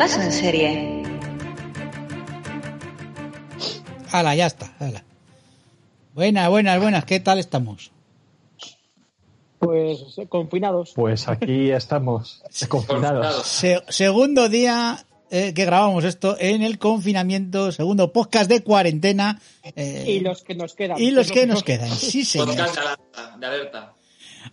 Repaso en Serie. Hala, ya está. Hala. Buenas, buenas, buenas. ¿Qué tal estamos? Pues confinados. Pues aquí estamos, confinados. Se- segundo día eh, que grabamos esto en el confinamiento, segundo podcast de cuarentena. eh, Y los que nos quedan. y los que nos- quedan. Sí, señor. Podcast de alerta.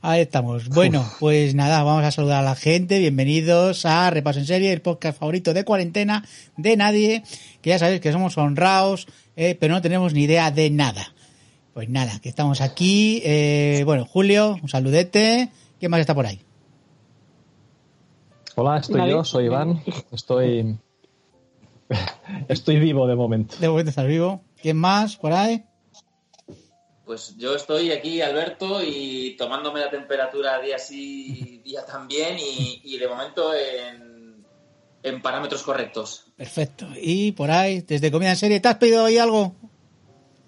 Ahí estamos. Bueno, pues nada, vamos a saludar a la gente. Bienvenidos a Repaso en Serie, el podcast favorito de cuarentena de nadie. Que ya sabéis que somos honrados, eh, pero no tenemos ni idea de nada. Pues nada, que estamos aquí. eh, bueno, Julio, un saludete. ¿Quién más está por ahí? Hola, estoy Nadie. yo, soy Iván. Estoy. Estoy vivo de momento. De momento estás vivo. ¿Quién más por ahí? Pues yo estoy aquí, Alberto, y tomándome la temperatura día sí, día también, y, y de momento en, en parámetros correctos. Perfecto. Y por ahí, desde Comida en Serie, ¿te has pedido hoy algo?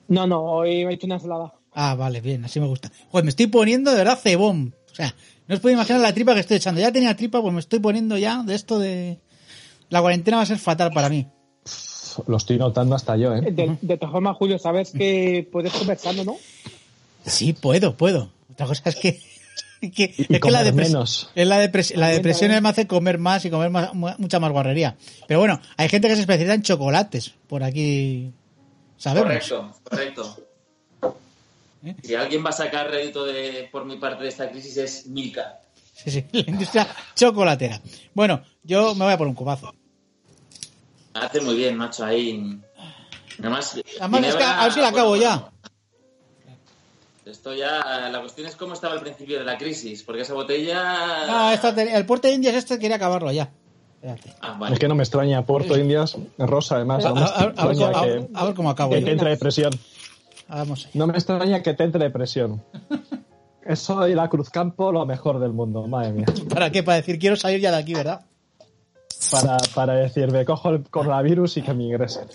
No, no, hoy me he hecho una ensalada. Ah, vale, bien, así me gusta. Joder, me estoy poniendo de verdad cebón. O sea, no os podéis imaginar la tripa que estoy echando. Ya tenía tripa, pues me estoy poniendo ya de esto de... La cuarentena va a ser fatal para mí. Lo estoy notando hasta yo, ¿eh? De, de todas formas, Julio, sabes que puedes conversando, ¿no? Sí, puedo, puedo. Otra cosa es que... que- Y es que la, comer depres- menos. es la, depres- la También, depresión me hace comer más y comer más- mu- mucha más guarrería. Pero bueno, hay gente que se especializa en chocolates. Por aquí... ¿Sabemos? Correcto, correcto. ¿Eh? Si alguien va a sacar rédito de, por mi parte de esta crisis es Milka. Sí, sí, la industria chocolatera. Bueno, yo me voy a por un cubazo. Hace muy bien, macho, ahí. Además, Además, es que a ver si la acabo ya. Esto ya, la cuestión es cómo estaba al principio de la crisis, porque esa botella... No, esta te- el puerto de Indias este quería acabarlo ya. Espérate. Ah, vale. Es que no me extraña. Puerto Indias, rosa además. A, No me a- a- a ver, que, a ver cómo acabo que yo. te entre depresión. Vamos. No me extraña que te entre depresión. Eso y la Cruzcampo, lo mejor del mundo, madre mía. ¿Para qué? Para decir, quiero salir ya de aquí, ¿verdad? Para, para decir, me cojo el coronavirus y que me ingresen.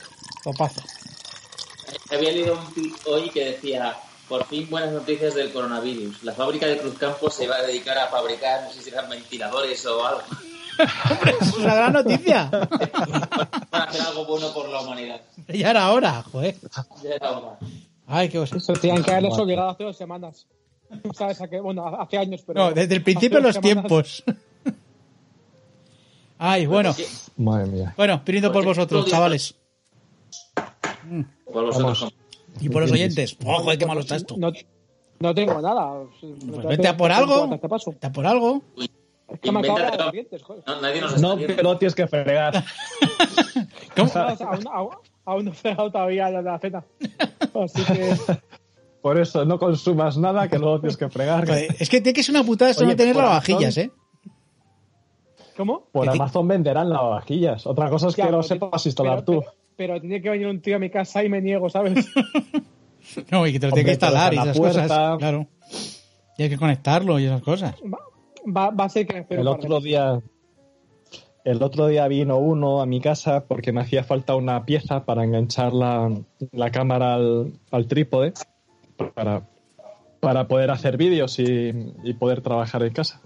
Topazo. Había leído un tweet hoy que decía, por fin buenas noticias del coronavirus. La fábrica de Cruzcampo se va a dedicar a fabricar, no sé si eran ventiladores o algo. Es una gran noticia. Para hacer algo bueno por la humanidad. ya era hora, joder. Ya era hora. Ay, qué cosa. Eso tenían que haberles obligado hace dos semanas. ¿Sabes? A que, bueno, hace años, pero. No, desde el principio de los semanas- tiempos. Ay, bueno. Madre mía. Bueno, pidiendo por vosotros, chavales. Por vosotros. Y por los oyentes. Oh, joder, qué malo está esto. No, no tengo nada. Pues vete a por algo. Te paso. ¿Está por algo? Es que me los dientes, joder. No, nadie nos está No, pero tienes que fregar. ¿Cómo? ¿Sabes? Aún, aún, aún no he fregado todavía la, la cena. Así que. Por eso no consumas nada que luego tienes que fregar. Joder, es que tiene que ser una putada esto Oye, no tener por lavavajillas, razón- ¿eh? ¿Cómo? Por Amazon venderán lavavajillas. Otra cosa es que lo sepas instalar pero- tú. Pero, pero tiene que venir un tío a mi casa y me niego, ¿sabes? No, y que te lo tiene que instalar y esas cosas. puerta. Claro. Y hay que conectarlo y esas cosas. Va, va, va a ser que El otro día. El otro día vino uno a mi casa porque me hacía falta una pieza para enganchar la, la cámara al, al trípode para, para poder hacer vídeos y, y poder trabajar en casa.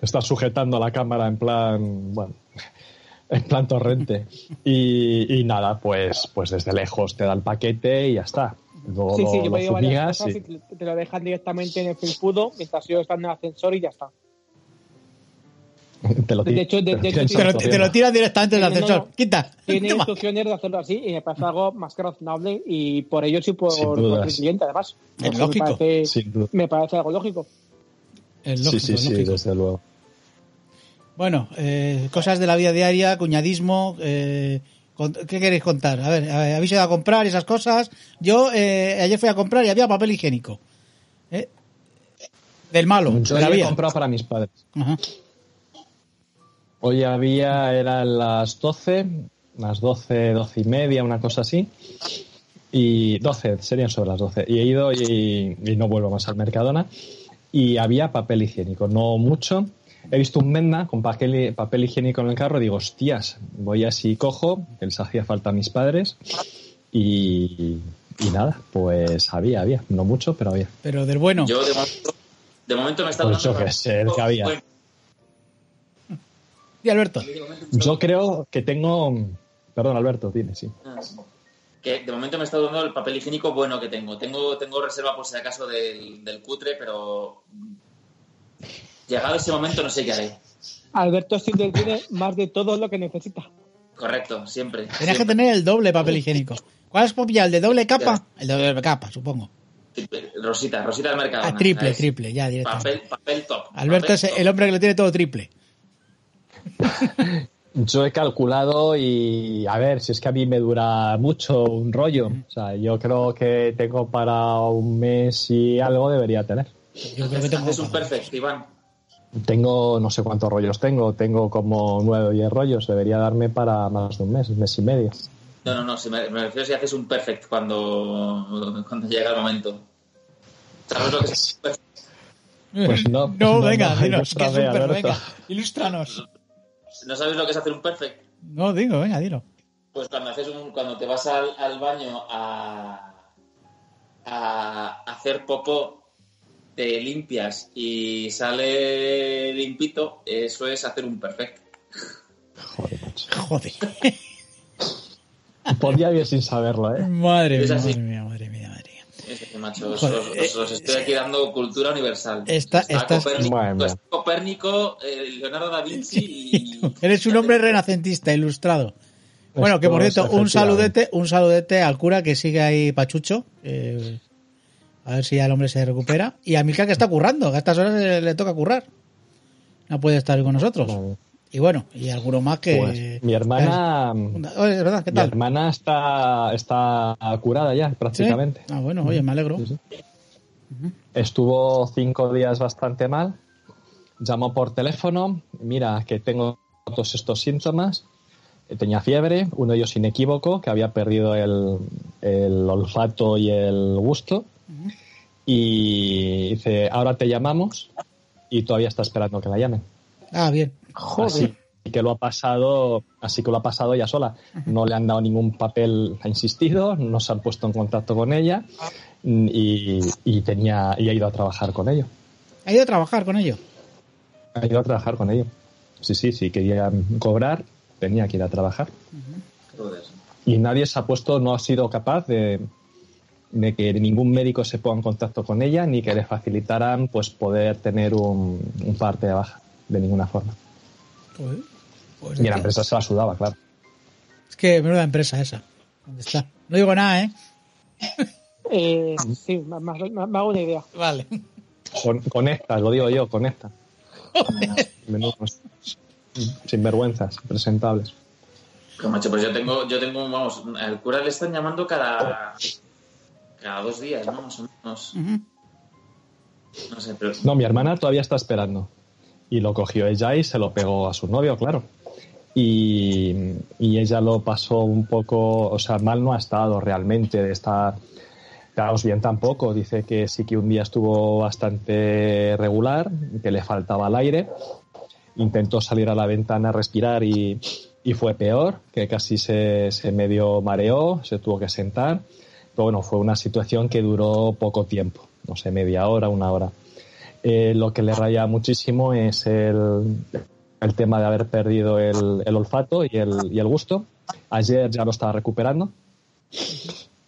Está sujetando la cámara en plan, bueno, en plan torrente. Y, y nada, pues, pues desde lejos te da el paquete y ya está. Luego Sí, sí, lo- yo lo me digo varias cosas y- y te, lo dejan directamente en el felpudo mientras yo está en el ascensor y ya está. te lo De hecho, de- te lo de tiran hecho, Te lo, te lo tiras directamente del no, ascensor. no. Quita. Tiene Toma. instrucciones de hacerlo así y me parece algo más que razonable y por ello sí por, por el cliente además. Es lógico. Parece, me parece algo lógico. Es lógico, sí, sí, es sí, desde luego. Bueno, eh, cosas de la vida diaria, cuñadismo. eh, ¿Qué queréis contar? A ver, a ver, ¿habéis ido a comprar esas cosas? Yo eh, ayer fui a comprar y había papel higiénico. ¿Eh? Del malo, Yo había. comprado para mis padres. Ajá. Hoy había, eran las 12, las 12, 12 y media, una cosa así. Y 12, serían sobre las 12. Y he ido y, y no vuelvo más al Mercadona. Y había papel higiénico, no mucho. He visto un Menda con papel, papel higiénico en el carro. Digo, hostias, voy así cojo, que les hacía falta a mis padres. Y, y nada, pues había, había. No mucho, pero había. Pero del bueno. Yo de momento, de momento me está Pues dando yo qué sé, el que había. Bueno, Y Alberto. Yo creo que tengo. Perdón, Alberto, dime, sí. Ah, sí. Que de momento me está dando el papel higiénico bueno que tengo. Tengo, tengo reserva por si acaso del, del cutre, pero llegado ese momento no sé qué haré. Alberto Silver tiene más de todo lo que necesita. Correcto, siempre. Tenías que siempre. tener el doble papel higiénico. ¿Cuál es popilla? ¿El de doble capa? El de doble capa, supongo. Rosita, Rosita del mercado. Ah, triple, triple, ya directamente. Papel, papel top. Alberto papel es top. el hombre que lo tiene todo triple. Yo he calculado y a ver, si es que a mí me dura mucho un rollo. O sea, yo creo que tengo para un mes y algo debería tener. Yo creo que tengo. Haces un perfect, Iván. Tengo no sé cuántos rollos tengo, tengo como nueve o diez rollos, debería darme para más de un mes, un mes y medio. No, no, no, si me, me refiero si haces un perfect cuando, cuando llega el momento. ¿Sabes lo que es un perfect? Pues no, No, no, venga, no, dinos, es un venga, ilústranos. ¿No sabes lo que es hacer un perfect? No, digo, venga, dilo. Pues cuando haces un, cuando te vas al, al baño a, a hacer popó, te limpias y sale limpito, eso es hacer un perfect. Joder. Joder. Podría ir sin saberlo, ¿eh? Madre mía, madre mía, madre mía. Es que, macho, os, Joder, os- os- os estoy aquí dando cultura universal. Está- estás- Copérnico, está eh, Leonardo da Vinci y... Eres un hombre renacentista, ilustrado. Bueno, que por cierto, un saludete, un saludete al cura que sigue ahí pachucho. eh, a ver si ya el hombre se recupera. Y a Milka que está currando, que a estas horas le, le toca currar. No puede estar con nosotros. Vale. Y bueno, y alguno más que. Pues mi hermana, Oye, verdad, ¿qué mi tal? hermana está, está curada ya ¿Sí? prácticamente. Ah, bueno, oye, me alegro. Sí, sí. Estuvo cinco días bastante mal. Llamó por teléfono. Mira, que tengo todos estos síntomas. Eh, Tenía fiebre, uno de ellos inequívoco, que había perdido el, el olfato y el gusto. Y dice, ahora te llamamos y todavía está esperando que la llamen. Ah, bien. Así que lo ha pasado, así que lo ha pasado ella sola. No le han dado ningún papel, ha insistido, no se han puesto en contacto con ella y, y tenía y ha ido a trabajar con ello. ¿Ha ido a trabajar con ello? Ha ido a trabajar con ello. Sí, sí, sí, quería cobrar, tenía que ir a trabajar. Joder. Y nadie se ha puesto, no ha sido capaz de, de que ningún médico se ponga en contacto con ella ni que le facilitaran pues poder tener un, un parte de baja de ninguna forma. Joder. Pues Y la que, empresa se la sudaba, claro. es que menuda empresa esa. ¿Dónde está? No digo nada, ¿eh? Eh, sí, me, hago una idea. Vale. Con, conectas, lo digo yo, conecta. Menudos sinvergüenzas, presentables. Que, macho, pues yo tengo, yo tengo, vamos, al cura le están llamando cada, cada dos días, ¿no? Más o menos. No sé, pero... No, mi hermana todavía está esperando. Y lo cogió ella y se lo pegó a su novio, claro. Y, y ella lo pasó un poco, o sea, mal no ha estado realmente de estar, bien tampoco. Dice que sí que un día estuvo bastante regular, que le faltaba el aire. Intentó salir a la ventana a respirar y, y fue peor, que casi se, se medio mareó, se tuvo que sentar. Pero bueno, fue una situación que duró poco tiempo, no sé, media hora, una hora. Eh, lo que le raya muchísimo es el, el tema de haber perdido el, el olfato y el, y el gusto. Ayer ya lo estaba recuperando.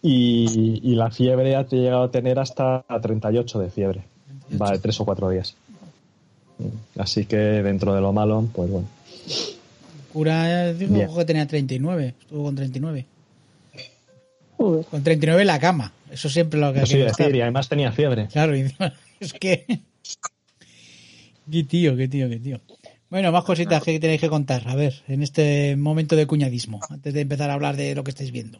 Y, y la fiebre ha llegado a tener hasta 38 de fiebre. Va de tres o cuatro días. Así que dentro de lo malo, pues bueno. Cura dijo Bien. que tenía 39. Estuvo con 39. Joder. Con 39 en la cama. Eso siempre lo que estar. decir, y además tenía fiebre. Claro, y es que. Qué tío, qué tío, qué tío. Bueno, más cositas que tenéis que contar. A ver, en este momento de cuñadismo, antes de empezar a hablar de lo que estáis viendo.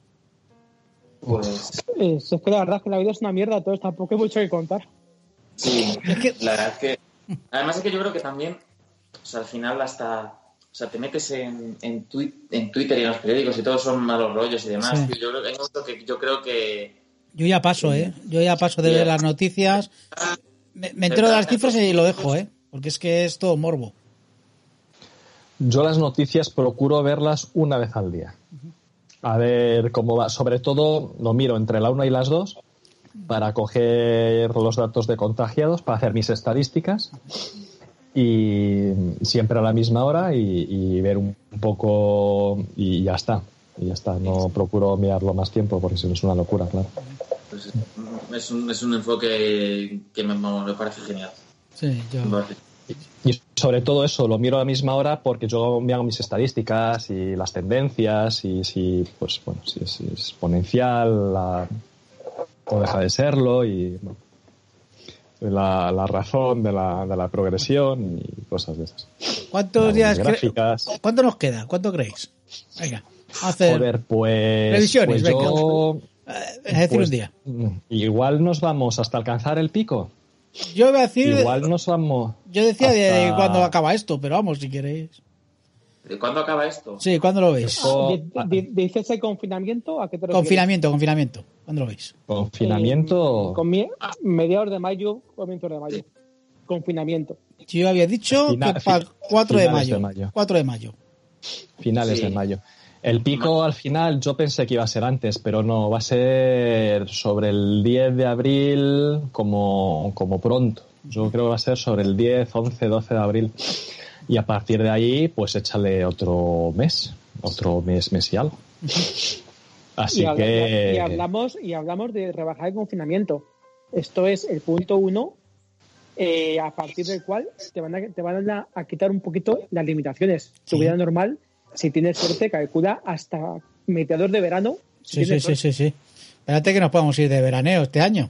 Pues Eh, es que la verdad es que la vida es una mierda, entonces tampoco hay mucho que contar. sí, Es que- la verdad es que... Además es que yo creo que también, o sea, al final hasta... O sea, te metes en, en, twi- en Twitter y en los periódicos y todos son malos rollos y demás. Sí. tío. Yo, creo, hay un momento que yo creo que... Yo ya paso, ¿eh? Yo ya paso de ver las noticias. Me, me entero de las cifras y lo dejo, ¿eh? Porque es que es todo morbo. Yo las noticias procuro verlas una vez al día. A ver cómo va. Sobre todo lo miro entre la una y las dos para coger los datos de contagiados, para hacer mis estadísticas. y siempre a la misma hora y, y ver un poco y ya está. Y ya está. No procuro mirarlo más tiempo porque si no es una locura, claro. Pues es, un, es un enfoque que me, me parece genial. Sí, yo. Y sobre todo eso, lo miro a la misma hora porque yo me hago mis estadísticas y las tendencias y si, pues, bueno, si es, exponencial la- o deja de serlo y bueno, la, la razón de la, de la progresión y cosas de esas. ¿Cuántos Las días gráficas. ¿Cuánto nos queda? ¿Cuánto creéis? Venga, a hacer. Joder, pues, Previsiones, pues venga. yo, eh, es decir, pues, un día. Igual nos vamos hasta alcanzar el pico. Yo voy a decir. Igual nos vamos. Yo decía de cuándo acaba esto, pero vamos, si queréis. ¿De cuándo acaba esto? Sí, ¿cuándo lo veis? Esto- Di- di- ¿Dices el confinamiento? ¿A qué te refieres? Confinamiento, confinamiento. ¿Cuándo lo veis? Confinamiento. Eh, con mi- mediados de mayo, comienzos de mayo. Confinamiento. Yo había dicho Final- que para fi- 4 de mayo. de mayo. 4 de mayo. finales Sí. de mayo. El pico al final yo pensé que iba a ser antes, pero no, va a ser sobre el 10 de abril como, como pronto. Yo creo que va a ser sobre el 10, 11, 12 de abril. Y a partir de ahí, pues échale otro mes, otro mes, mes y algo. Así y, habla- que... y hablamos, y hablamos de rebajar el confinamiento. Esto es el punto uno, eh, a partir del cual te van, a, te van a, a quitar un poquito las limitaciones. Tu vida normal, si tienes suerte, calcula hasta mediados de verano. si Sí, sí, sí, sí, sí. Espérate que nos podamos ir de veraneo este año.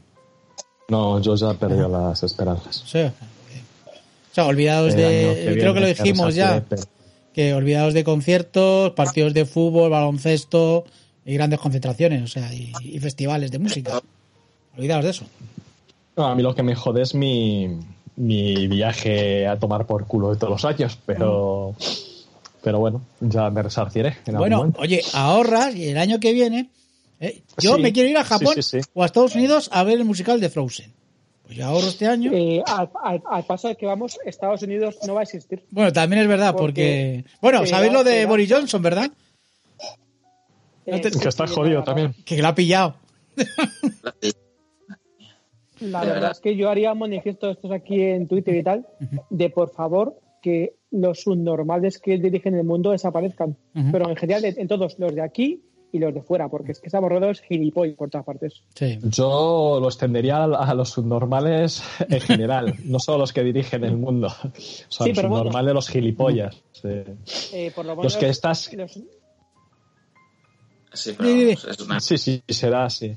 No, yo ya he perdido las esperanzas. Sí. O sea, olvidados El de. que creo viene que lo dijimos ya. pero- Que olvidados de conciertos, partidos de fútbol, baloncesto y grandes concentraciones, o sea, y, y festivales de música. Olvidados de eso. No, a mí lo que me jode es mi, mi viaje a tomar por culo de todos los años, pero, pero bueno, ya me resarciré en Bueno, oye, ahorras y el año que viene. eh, yo Sí, me quiero ir a Japón sí, sí. o a Estados Unidos a ver el musical de Frozen. Pues yo ahorro este año. Eh, al, al- al paso de que vamos, Estados Unidos no va a existir. Bueno, también es verdad, porque. Porque- Bueno, ¿sabéis lo de Boris Johnson, verdad? Eh, te- que está jodido la- también. Que lo ha pillado. La De verdad es que yo haría manifiestos estos aquí en Twitter y tal, de por favor que los subnormales que dirigen el mundo desaparezcan. Pero en general, en todos, los de aquí y los de fuera, porque es que estamos rodeados gilipollas por todas partes. Sí. Yo lo extendería a los subnormales en general, no solo los que dirigen el mundo. O sea, Sí, los bueno. subnormales, los gilipollas. sí. Eh, por lo Los menos, que estás... los- Sí, pero es una... Sí, sí, será así.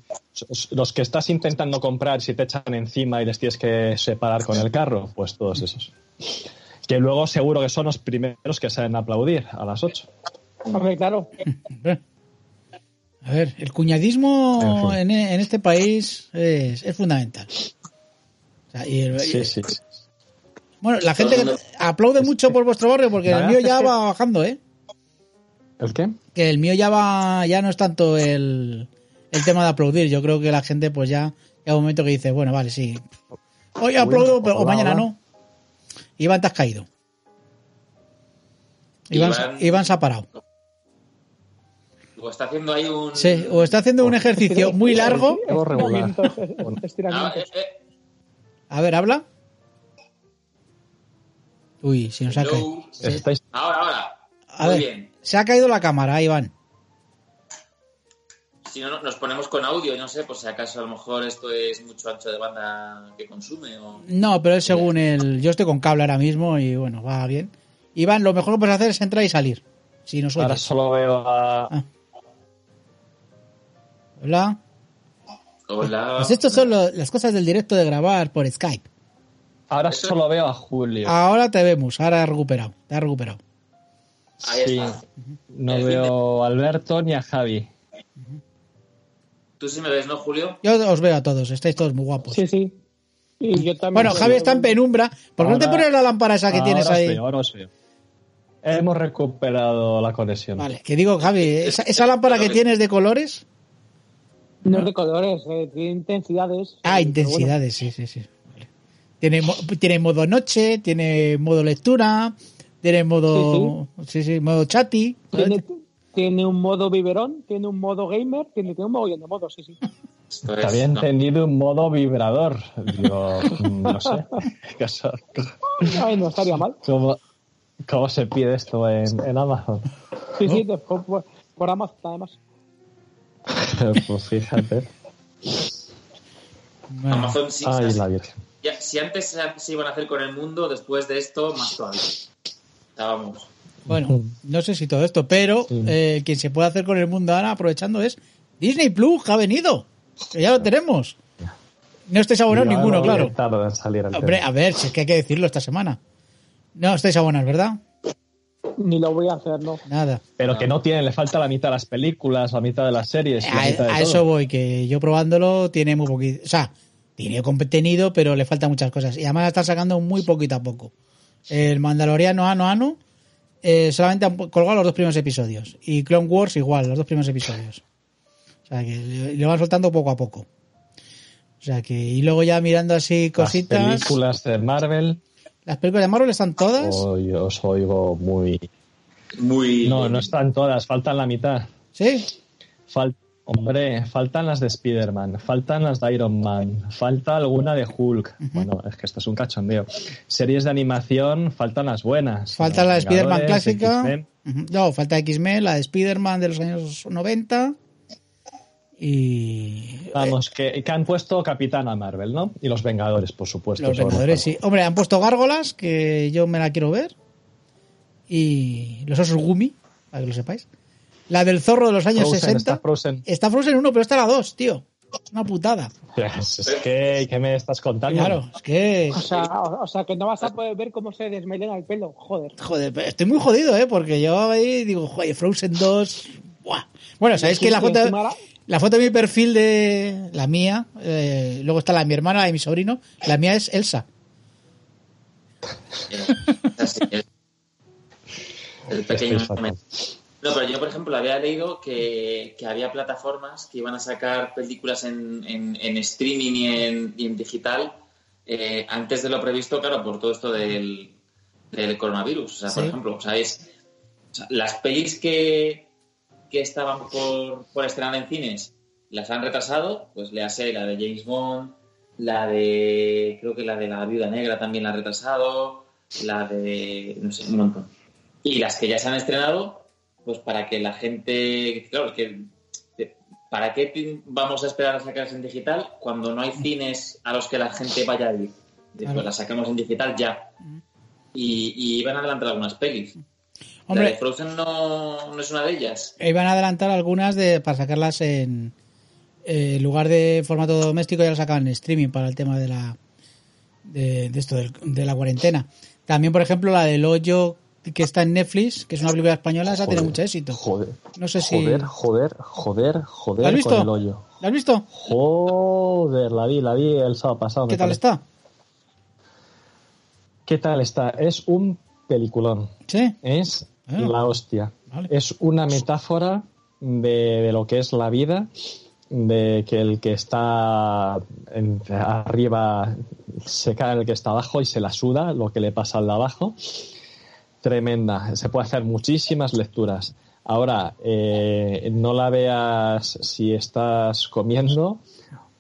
Los que estás intentando comprar si te echan encima y les tienes que separar con el carro, pues todos esos. Que luego seguro que son los primeros que saben aplaudir a las 8. Hombre, claro. A ver, el cuñadismo En en, en este país es, es fundamental. O sea, y el- Sí, sí. sí. Bueno, la gente que aplaude mucho por vuestro barrio porque el mío ya va bajando, ¿eh? ¿El qué? Que el mío ya va, ya no es tanto el, el tema de aplaudir. Yo creo que la gente pues ya llega un momento que dice, bueno, vale, sí. Hoy aplaudo, pero o mañana hola. no. Iván, te has caído. Iván, Iván- Iván se ha parado. O está haciendo ahí un... Sí, o está haciendo un ejercicio muy largo. Estiramientos, Ah, eh, eh, A ver, habla. Uy, si nos ha caído. Ahora, ahora. A Muy ver, bien. se ha caído la cámara, Iván. Si no, nos ponemos con audio, no sé, por si acaso a lo mejor esto es mucho ancho de banda que consume o... No, pero es según el. Yo estoy con cable ahora mismo y bueno, va bien. Iván, lo mejor que puedes hacer es entrar y salir. Si nos Ahora oyes. solo veo a... Ah. Hola. Hola. Pues estos son lo- las cosas del directo de grabar por Skype. Ahora solo veo a Julio. Ahora te vemos, ahora has recuperado. Te has recuperado. Ahí Sí. está. No El veo a Alberto ni a Javi. Tú sí me ves, ¿no, Julio? Yo os veo a todos, estáis todos muy guapos. Sí, sí. Y yo también. Bueno, Javi está en penumbra. ¿Por qué no te pones la lámpara esa que Ahora tienes os ahí? veo, ahora os veo. Hemos recuperado la conexión. Vale, que digo, Javi, esa, esa lámpara que tienes de colores. No es de colores, eh, tiene intensidades. Ah, intensidades, sí, sí, sí. Vale. Tiene, tiene modo noche, tiene modo lectura, tiene modo. Sí, sí, modo chatty. bueno, tiene, tiene un modo biberón, tiene un modo gamer, tiene, tiene un mogollón de modos, sí, sí. Esto es- no. entendido un modo vibrador. Digo, mm, no sé. Ay, no estaría mal. ¿Cómo, cómo se pide esto en, en Amazon? Sí, sí, de- por, por, por Amazon, además. pues fíjate. Bueno, Amazon sí, Ay, la ya- si antes se, se iban a hacer con el mundo, después de esto, más todavía. Estábamos. Bueno, no sé si todo esto, pero Sí. eh, quien se puede hacer con el mundo ahora aprovechando es Disney Plus, que ha venido. Que ya lo tenemos. No estáis abonados ninguno, claro. bien tarde en salir Hombre, a ver, si es que hay que decirlo esta semana. No estáis abonados, ¿verdad? Ni lo voy a hacer, no. Nada. Pero que no tiene, le falta la mitad de las películas, la mitad de las series. la A, mitad de a todo. eso voy, que yo probándolo tiene muy poquito. O sea, tiene contenido, pero le faltan muchas cosas. Y además la están sacando muy poquito a poco. El Mandaloriano Ano Ano eh, solamente han colgado los dos primeros episodios. Y Clone Wars igual, los dos primeros episodios. O sea, que le le van soltando poco a poco. O sea que, y luego ya mirando así cositas. Las películas de Marvel, Las películas de Marvel están todas. hoy os oigo muy... Muy. No, no están todas, faltan la mitad. ¿Sí? Fal- Hombre, faltan las de Spider-Man, faltan las de Iron Man, falta alguna de Hulk. Bueno, es que esto es un cachondeo. Series de animación, faltan las buenas. Falta la de Spider-Man clásica. No, falta X-Men, la de Spider-Man de los años 90. Y. Vamos, que, que han puesto Capitana Marvel, ¿no? Y los Vengadores, por supuesto. Los Vengadores, sí. Hombre, han puesto Gárgolas, que yo me la quiero ver. Y los osos Gumi, para que lo sepáis. La del zorro de los años Frozen, 60. está Frozen. Está Frozen 1, pero está la 2, tío. Una putada. Es, es que, ¿qué me estás contando? Claro, es que. O sea, o, o sea, que no vas a poder ver cómo se desmelena el pelo. Joder. Joder, pero estoy muy jodido, ¿eh? Porque yo ahí digo, joder, Frozen 2. ¡buah! Bueno, ¿sabéis que la foto, la- foto de mi perfil de la mía, eh, luego está la de mi hermana, la de mi sobrino, la mía es Elsa. El pequeño. No, pero yo, por ejemplo, había leído que, que había plataformas que iban a sacar películas en, en- en streaming y en, y en digital eh, antes de lo previsto, claro, por todo esto del, del coronavirus. O sea, por ejemplo, ¿sabéis? O sea, las pelis que, que estaban por, por estrenar en cines las han retrasado, pues le hace la de James Bond, la de, creo que la de la Viuda Negra también la ha retrasado, la de, no sé, un montón. Y las que ya se han estrenado, pues para que la gente, claro, es que eh, ¿para qué vamos a esperar a sacarlas en digital cuando no hay cines a los que la gente vaya a ir? Claro. Pues las sacamos en digital ya. Y, y iban a adelantar algunas pelis. la de Hombre, Frozen no, no es una de ellas. iban a adelantar algunas de para sacarlas en eh, en lugar de formato doméstico, ya lo sacaban en streaming para el tema de la de, de esto del- de la cuarentena. También, por ejemplo, la del hoyo que está en Netflix, que es una película española, esa tiene mucho éxito. Joder, No sé si. joder, joder, joder, joder ¿La has visto? con el hoyo. ¿La has visto? Joder, la vi, la vi el sábado pasado. ¿Qué tal parece. está? ¿Qué tal está? Es un peliculón. ¿Sí? Es Ah. la hostia. Vale. Es una metáfora de, de lo que es la vida, de que el que está en- arriba se cae el que está abajo y se la suda lo que le pasa al de abajo. Tremenda. Se puede hacer muchísimas lecturas. Ahora, eh, no la veas si estás comiendo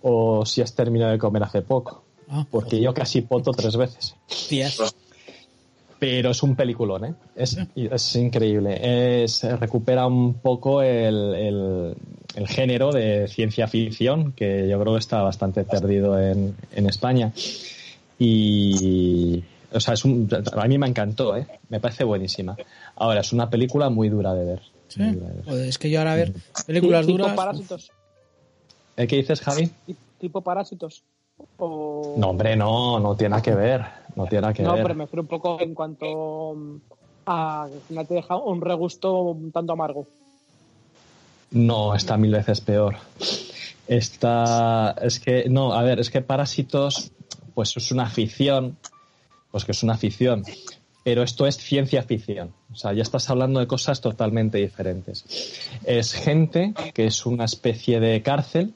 o si has terminado de comer hace poco. Ah, Porque yo casi poto tres veces. Pero es un peliculón, ¿eh? Es, es increíble. Es, recupera un poco el, el- el género de ciencia ficción, que yo creo que está bastante perdido en, en España. Y. O sea, es un, a mí me encantó, ¿eh? Me parece buenísima. Ahora, es una película muy dura de ver. Sí. Muy dura de ver. Joder, es que yo ahora a ver películas tipo duras. parásitos. ¿Eh, ¿Qué dices, Javi? Ti- Tipo parásitos. O... No, hombre, no, no tiene nada que ver. No tiene nada que No, ver. pero me refiero un poco en cuanto mm, a que al final te deja un regusto un tanto amargo. No, está mil veces peor. Está. Es que. No, a ver, es que Parásitos, pues es una ficción. Pues que es una ficción. Pero esto es ciencia ficción. O sea, ya estás hablando de cosas totalmente diferentes. Es gente que es una especie de cárcel,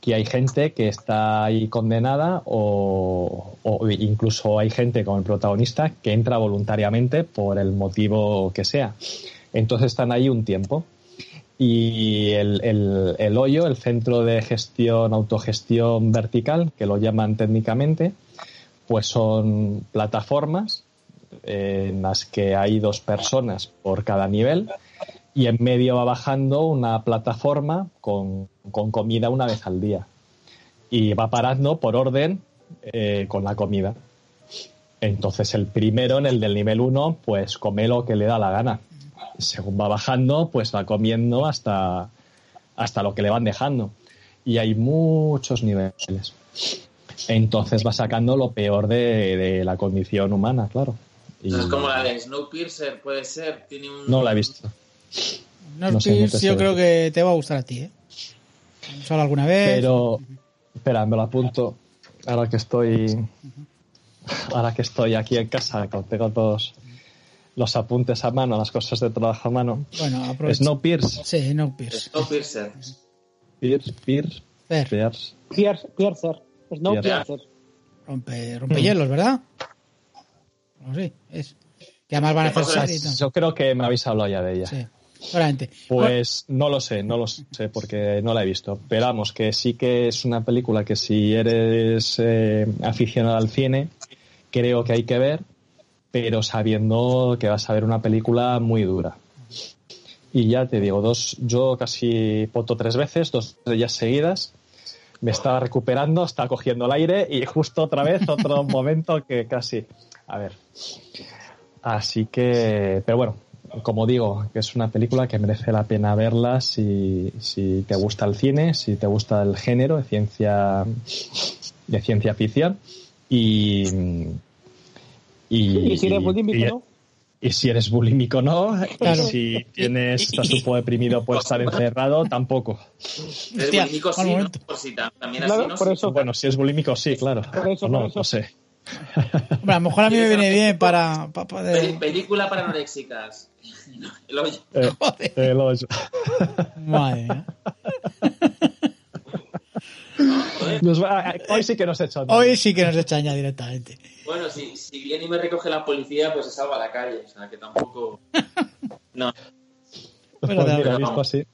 que hay gente que está ahí condenada o, incluso hay gente como el protagonista que entra voluntariamente por el motivo que sea. Entonces están ahí un tiempo Y el- el hoyo, el centro de gestión, autogestión vertical, que lo llaman técnicamente, pues son plataformas eh, en las que hay dos personas por cada nivel y en medio va bajando una plataforma con, con comida una vez al día. Y va parando por orden eh, con la comida. Entonces el primero, en el del nivel 1, pues come lo que le da la gana. Según va bajando, pues va comiendo hasta, hasta lo que le van dejando. Y hay muchos niveles. Entonces va sacando lo peor de, de la condición humana, claro. Y Eso es como la de Snowpiercer, puede ser. Tiene un... no la he visto. No, No sé, yo creo que te va a gustar a ti, ¿eh? Solo alguna vez. Pero, espera, me lo apunto. Ahora que estoy. Ahora que estoy aquí en casa, tengo todos los apuntes a mano, las cosas de trabajo a mano. Bueno, aprovecha. Snowpiercer. Sí, no Pierce. Snowpiercer. Pierce, Pierce, Pierce. Pierce, Piercer. Piercer. rompe, rompe hielos, ¿verdad? Bueno, sí, es. Que además van a hacer. Yo creo que me habéis hablado ya de ella. Sí. Pues no lo sé, no lo sé porque no la he visto. Pero vamos, que sí que es una película que si eres eh, aficionado al cine, creo que hay que ver, pero sabiendo que vas a ver una película muy dura. Y ya te digo, dos, yo casi poto tres veces, dos de ellas seguidas. Me estaba recuperando, estaba cogiendo el aire y justo otra vez otro momento que casi. A ver. Así que, pero bueno, como digo, que es una película que merece la pena verla si, si te gusta el cine, si te gusta el género de ciencia, de ciencia ficción y, y, Y si eres bulímico, y- ¿no? Y si eres bulímico no, Claro. y si tienes, estás un poco deprimido por estar encerrado, tampoco. Es bulímico, sí, ¿no? Por si ta- también Claro, así, ¿no? por Sí. eso. Bueno, si es bulímico, sí, claro. Por eso, O no, por eso. no sé. Hombre, a lo mejor a mí me viene bien para, poder. película para anoréxicas. El hoyo. Eh, Joder. el hoyo. Madre mía. Nos va- hoy sí que nos hecho. Hoy sí que nos echan ya directamente. Bueno, si, si viene y me recoge la policía, pues se salva a la calle. O sea, que tampoco... No. Bueno, Pues mira, visto así.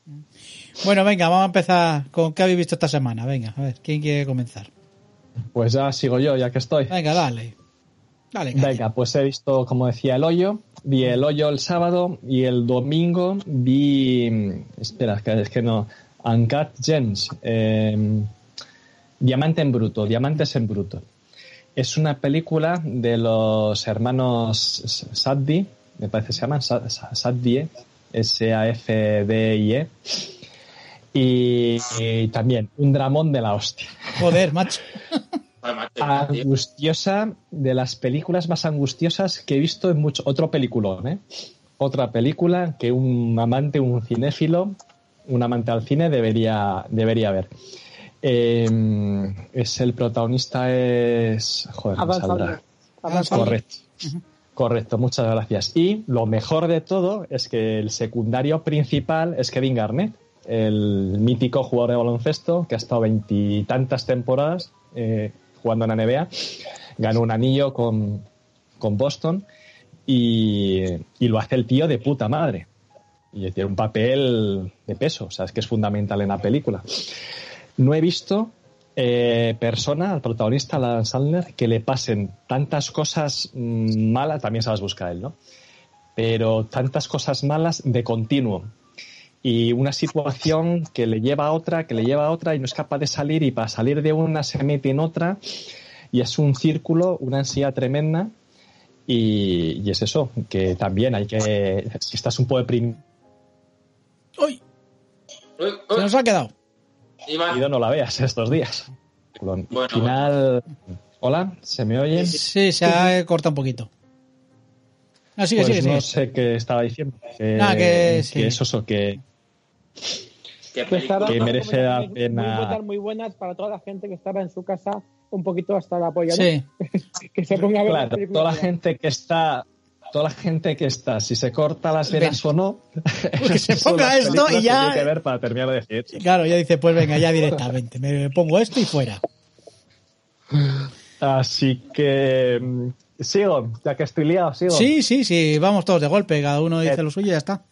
Bueno, venga, vamos a empezar con qué habéis visto esta semana. Venga, a ver, ¿quién quiere comenzar? Pues ya sigo yo, ya que estoy. Venga, dale. Dale. Venga, pues he visto, como decía, el hoyo. Vi el hoyo el sábado y el domingo vi. Espera, que es que no. Uncut Gems. eh, Diamante en bruto, Diamantes en bruto. Es una película de los hermanos Saddi, me parece que se llaman Sa- Sa- Saddie, S-A-F-D-I-E. Y, y también un dramón de la hostia. Joder, macho. Angustiosa, de las películas más angustiosas que he visto en mucho. Otro peliculón, ¿eh? Otra película que un amante, un cinéfilo, un amante al cine debería, debería ver. Eh, es el protagonista es. Joder, Sandler. Correcto. Correcto, muchas gracias. Y lo mejor de todo es que el secundario principal es Kevin Garnett, el mítico jugador de baloncesto que ha estado veintitantas temporadas eh, jugando en la NBA. Ganó un anillo con, con Boston y, y lo hace el tío de puta madre. Y tiene un papel de peso, o sea, es que es fundamental en la película. No he visto eh, persona, al protagonista, a Adam Sandler, que le pasen tantas cosas mm, malas, también sabes buscar él, ¿no? Pero tantas cosas malas de continuo. Y una situación que le lleva a otra, que le lleva a otra y no es capaz de salir y para salir de una se mete en otra y es un círculo, una ansiedad tremenda y, y es eso, que también hay que, que estás un poco deprimido, uy, Se nos ha quedado. Iván, no la veas estos días. Bueno, Al final, hola, ¿se me oye? Sí, se ha cortado un poquito. No, sigue, pues sigue, sigue. no sé qué estaba diciendo. Que, Nada, que sí. que eso, eso, que, qué Que. Que merece la muy pena. buenas, muy buenas para toda la gente que estaba en su casa un poquito hasta la polla, ¿no? Sí, Que se ponga a ver la claro, toda la gente que está, toda la gente que está, si se corta las venas o no, que se ponga esto y que ya- tiene que ver para terminar de decir. claro, ya dice, pues venga, ya directamente. Me pongo esto y fuera. Así que mm, sigo, ya que estoy liado, sigo. Sí, sí, sí, vamos todos de golpe, cada uno dice Eh. lo suyo y ya está.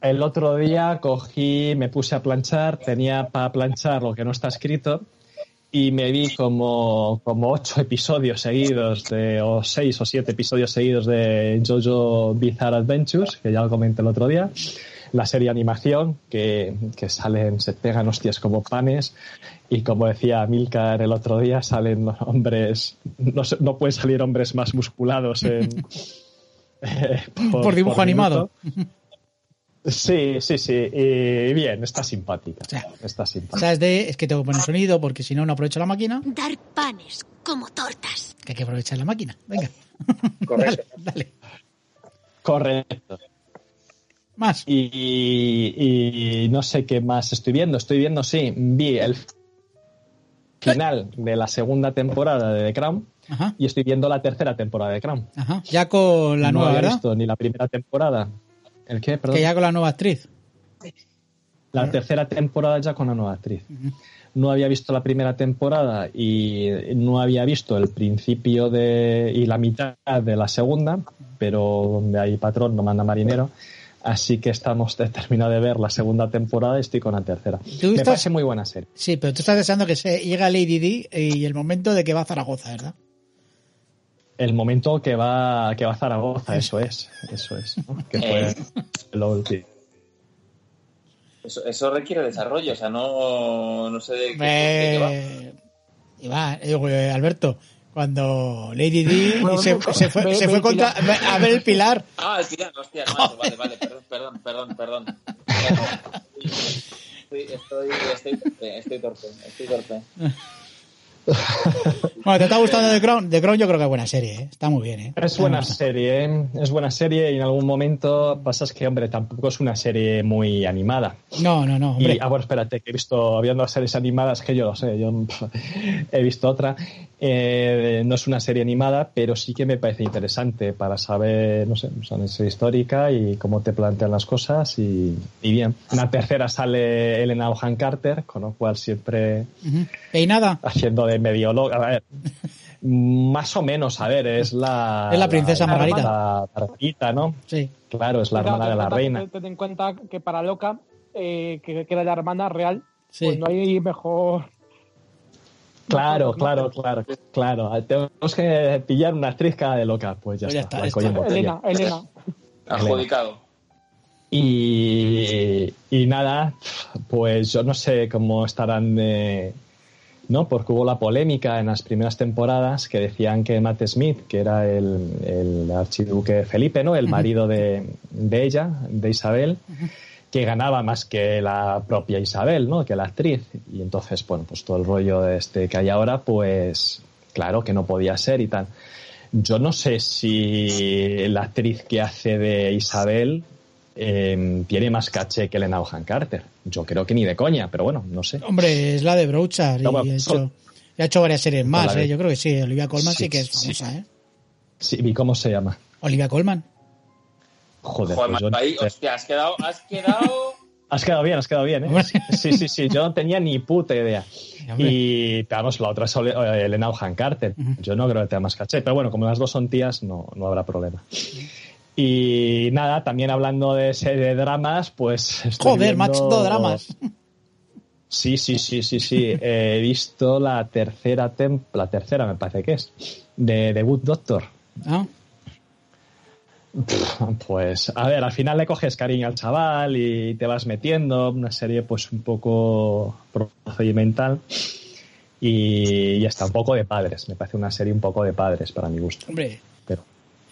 el otro día cogí, me puse a planchar, tenía para planchar lo que no está escrito y me vi como, como ocho episodios seguidos de, o seis o siete episodios seguidos de Jojo Bizarre Adventures, que ya lo comenté el otro día. La serie animación, que, que salen, se pegan hostias como panes, y como decía Milcar el otro día, salen hombres, no, no pueden salir hombres más musculados en, eh, Por dibujo animado. minuto. Sí, sí, sí. Y bien, está simpática. O sea, está O simpática. sea, es de, es que tengo que poner sonido porque si no, no aprovecho la máquina. Dar panes como tortas. Que hay que aprovechar la máquina. Venga. Correcto. dale, dale. Correcto. Más. Y, y no sé qué más estoy viendo. Estoy viendo, sí, vi el final de la segunda temporada de The Crown Ajá. y estoy viendo la tercera temporada de The Crown. Ajá. Ya con la no nueva, había ¿verdad? visto ni la primera temporada. ¿El qué? Perdón. Que ya con la nueva actriz. La tercera temporada ya con la nueva actriz. No había visto la primera temporada y no había visto el principio de, y la mitad de la segunda, pero donde hay patrón no manda marinero. Así que estamos terminado de ver la segunda temporada y estoy con la tercera. Me estás- parece muy buena serie. Sí, pero tú estás deseando que se llegue Lady D y el momento de que va a Zaragoza, ¿verdad? El momento que va que va a Zaragoza, eso es, eso es. ¿no? Que fue Eh. lo último. Eso, eso requiere desarrollo, o sea, no, no sé de qué, de qué va. Iván, eh, Alberto, cuando Lady D Bueno, se, bueno, se fue, ve- se ve fue contra, a ver el pilar. Ah, el pilar, hostia, macho, vale, vale, perdón, perdón, perdón, perdón. Estoy, estoy, estoy torpe, estoy torpe, estoy torpe. Bueno, ¿te está gustando The Crown? The Crown yo creo que es buena serie, ¿eh? Está muy bien, ¿eh? Es buena serie, ¿eh? es buena serie y en algún momento pasa es que, hombre, tampoco es una serie muy animada. No, no, no, hombre. Y, ah, bueno, espérate, que he visto, habiendo series animadas, que yo lo sé, yo he visto otra. Eh, no es una serie animada, pero sí que me parece interesante para saber, no sé, es una serie histórica y cómo te plantean las cosas y, y bien. En la tercera sale Elena Ohan Carter, con lo cual siempre haciendo de medio loca. A ver, más o menos, a ver, es la. Es la princesa Margarita. La, la Margarita, ¿no? Sí. Claro, es la Claro, hermana de la reina. ten- Ten en cuenta que para Loca, eh, que, que era la hermana real, Sí. pues no hay mejor. Claro, claro, claro, claro. Tenemos que pillar una actriz cada de loca, pues ya Pues ya está. está, está. Elena, Elena. Adjudicado. Y, y nada, pues yo no sé cómo estarán de... ¿no? Porque hubo la polémica en las primeras temporadas que decían que Matt Smith, que era el, el archiduque Felipe, ¿no? El marido de, de ella, de Isabel, que ganaba más que la propia Isabel, ¿no? Que la actriz. Y entonces, bueno, pues todo el rollo de este que hay ahora, pues claro que no podía ser y tal. Yo no sé si la actriz que hace de Isabel eh, tiene más caché que Elena Ohan Carter. Yo creo que ni de coña, pero bueno, no sé. Hombre, es la de Brouchard y No, hecho, y ha hecho varias series más, ¿eh? Yo creo que sí. Olivia Colman sí, Sí, que es sí. famosa, ¿eh? Sí, ¿y cómo se llama? Olivia Colman. Joder, Joder, pues yo- ahí, hostia, has quedado, has quedado. Has quedado bien, has quedado bien, ¿eh? Sí, sí, sí, yo no tenía ni puta idea. Y, vamos, la otra es eh, Elena Ohan Carter. Yo no creo que tenga más caché, pero bueno, como las dos son tías, no, no habrá problema. Y nada, también hablando de serie de dramas, pues. estoy Joder, viendo- macho, dramas. Sí, sí, sí, sí, sí. He visto la tercera tem la tercera me parece que es, de The Good Doctor. ¿Ah? Pues, a ver, al final le coges cariño al chaval y te vas metiendo, una serie pues un poco procedimental y ya está, un poco de padres, me parece una serie un poco de padres para mi gusto. Hombre, Pero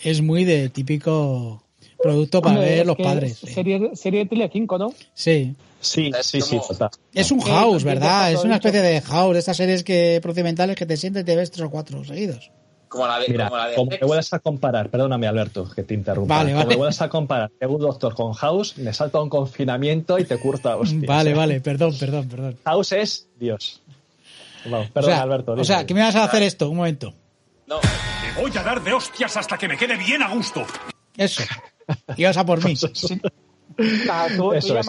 es muy de típico producto para Hombre, ver los padres. sí. Serie, serie de Telecinco, ¿no? Sí. sí, Es sí, sí, total. Es un house, ¿verdad? Es una especie de house, de estas series que procedimentales que te sientes y te ves tres o cuatro seguidos. Como la de. Mira, como la de como me vuelvas a comparar, perdóname Alberto, que te interrumpa, Vale, como vale. me vuelvas a comparar The Good Doctor con House, me salta un confinamiento y te curta hostias. vale, ¿eh? vale, perdón, perdón, perdón. House es Dios. Vamos, O perdón, sea, Alberto. o sea, que me vas a hacer esto, un momento. No, Te voy a dar de hostias hasta que me quede bien a gusto. Eso. Y vas a por mí. Tú- tú Eso es,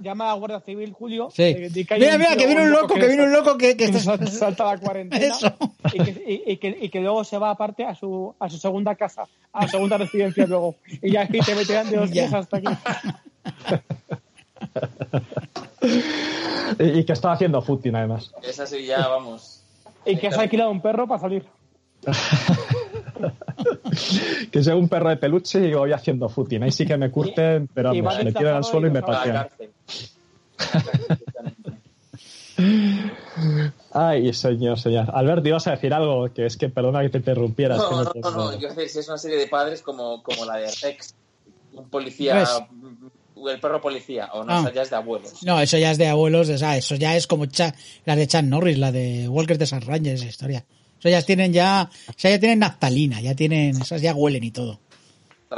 llama, a la Guardia Civil, Julio. Sí. eh, Mira, mira, que viene un loco, que viene un loco que, que que está- sal- salta la cuarentena Eso. Y, que, y- y que, y que luego se va aparte a su, a su segunda casa, a su segunda residencia luego. Y ya te meterán de hostias Ya. hasta aquí. y, y que estaba haciendo footing además. Esa sí ya, vamos. Y que se ha alquilado un perro para salir. que sea un perro de peluche y voy haciendo footing. Ahí sí que me curten, pero vamos, va me tiran al suelo y me patean. Ay, señor, señor. Albert, ibas a decir algo, que es que perdona que te interrumpiera. es que No, no, no, no. Yo sé si es una serie de padres como, como la de Rex. Un policía. El perro policía. O no, Ah. o sea, ya es de abuelos. No, eso ya es de abuelos, o sea, eso ya es como Cha- la de Chan Norris, la de Walker de San Rangers, esa historia. Eso ya tienen ya, o sea, ya tienen naftalina, ya tienen, esas ya huelen y todo.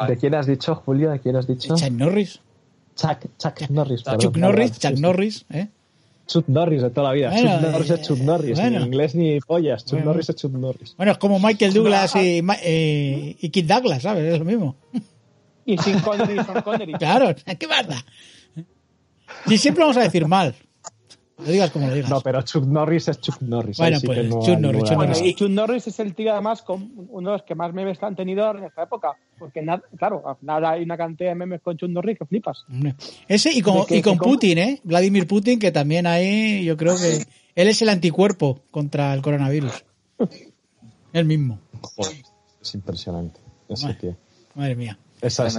¿De quién has dicho, Julio? ¿De quién has dicho? Chuck Norris, Chuck, Chuck Norris. perdón. Chuck Norris, Chuck sí. Norris, ¿eh? Chuck Norris de toda la vida. Bueno, Chuck Norris eh, es Chuck Norris. bueno. Ni inglés ni pollas. Chuck Bueno. Norris es Chuck Norris. Bueno, es como Michael Douglas y, eh, y Kid Douglas, ¿sabes? Es lo mismo. Y sin Connery y Sean Connery. Claro, ¿qué más da? Y siempre vamos a decir mal. Lo digas como lo digas. No, pero Chuck Norris es Chuck Norris. Bueno, sí pues, no Chuck Norris, Chuck Bueno, Norris. y Chuck Norris es el tío además con uno de los que más memes han tenido en esta época. Porque, claro, final hay una cantidad de memes con Chuck Norris que flipas. Ese y con, ¿De qué- y con? Putin, ¿eh? Vladimir Putin, que también ahí yo creo que él es el anticuerpo contra el coronavirus. Él mismo. Joder, es impresionante. Ese Bueno. tío. Madre mía. Esas,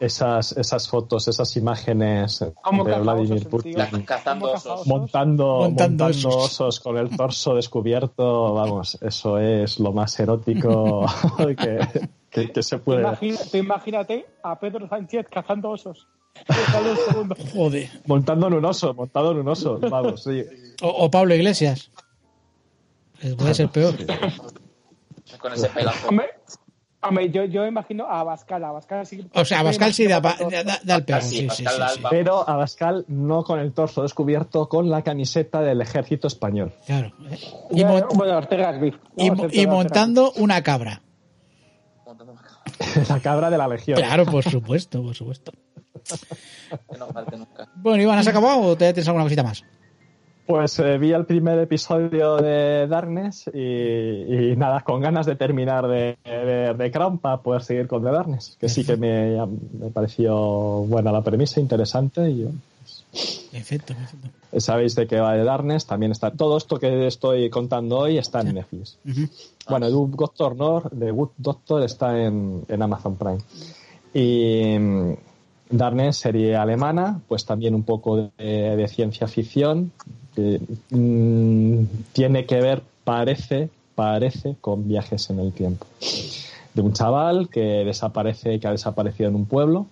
esas, esas fotos, esas imágenes ¿Cómo de Vladimir Putin cazando ¿Cómo caza osos. montando, Montando montando, osos. osos. con el torso descubierto. Vamos, eso es lo más erótico que, que- que se puede. tú imagínate a Pedro Sánchez cazando osos. Joder. Montando en un oso, montado en un oso. Vamos, sí. O, o Pablo Iglesias. Puede ser peor. Con ese pelazo. Hombre, hombre, yo, yo imagino a Abascal. A Abascal sí, O sea, Abascal sí da, imagino da, da- da el pego. Sí, Sí, sí. Pero Abascal no con el torso descubierto, con la camiseta del ejército español. Claro. Y, Ya, mon- bueno, Ortega y, montando una cabra. Montando una cabra. la cabra de la legión. Claro, por supuesto, por supuesto. Que no falte nunca. Bueno, Iván, ¿has acabado o te tienes alguna cosita más? Pues eh, vi el primer episodio de Darkness y, y nada, con ganas de terminar de, de, de Crown para poder seguir con The Darkness, que sí que me, me pareció buena la premisa, interesante y Perfecto, perfecto. eh, sabéis de qué va The Darkness, también está, todo esto que estoy contando hoy está en Netflix. Bueno, The Good Doctor, ¿no? The Good Doctor está en, en Amazon Prime. Y Darkness, serie alemana, pues también un poco de, de ciencia ficción. que, mm, tiene que ver, parece, parece, con viajes en el tiempo. De un chaval que desaparece, que ha desaparecido en un pueblo.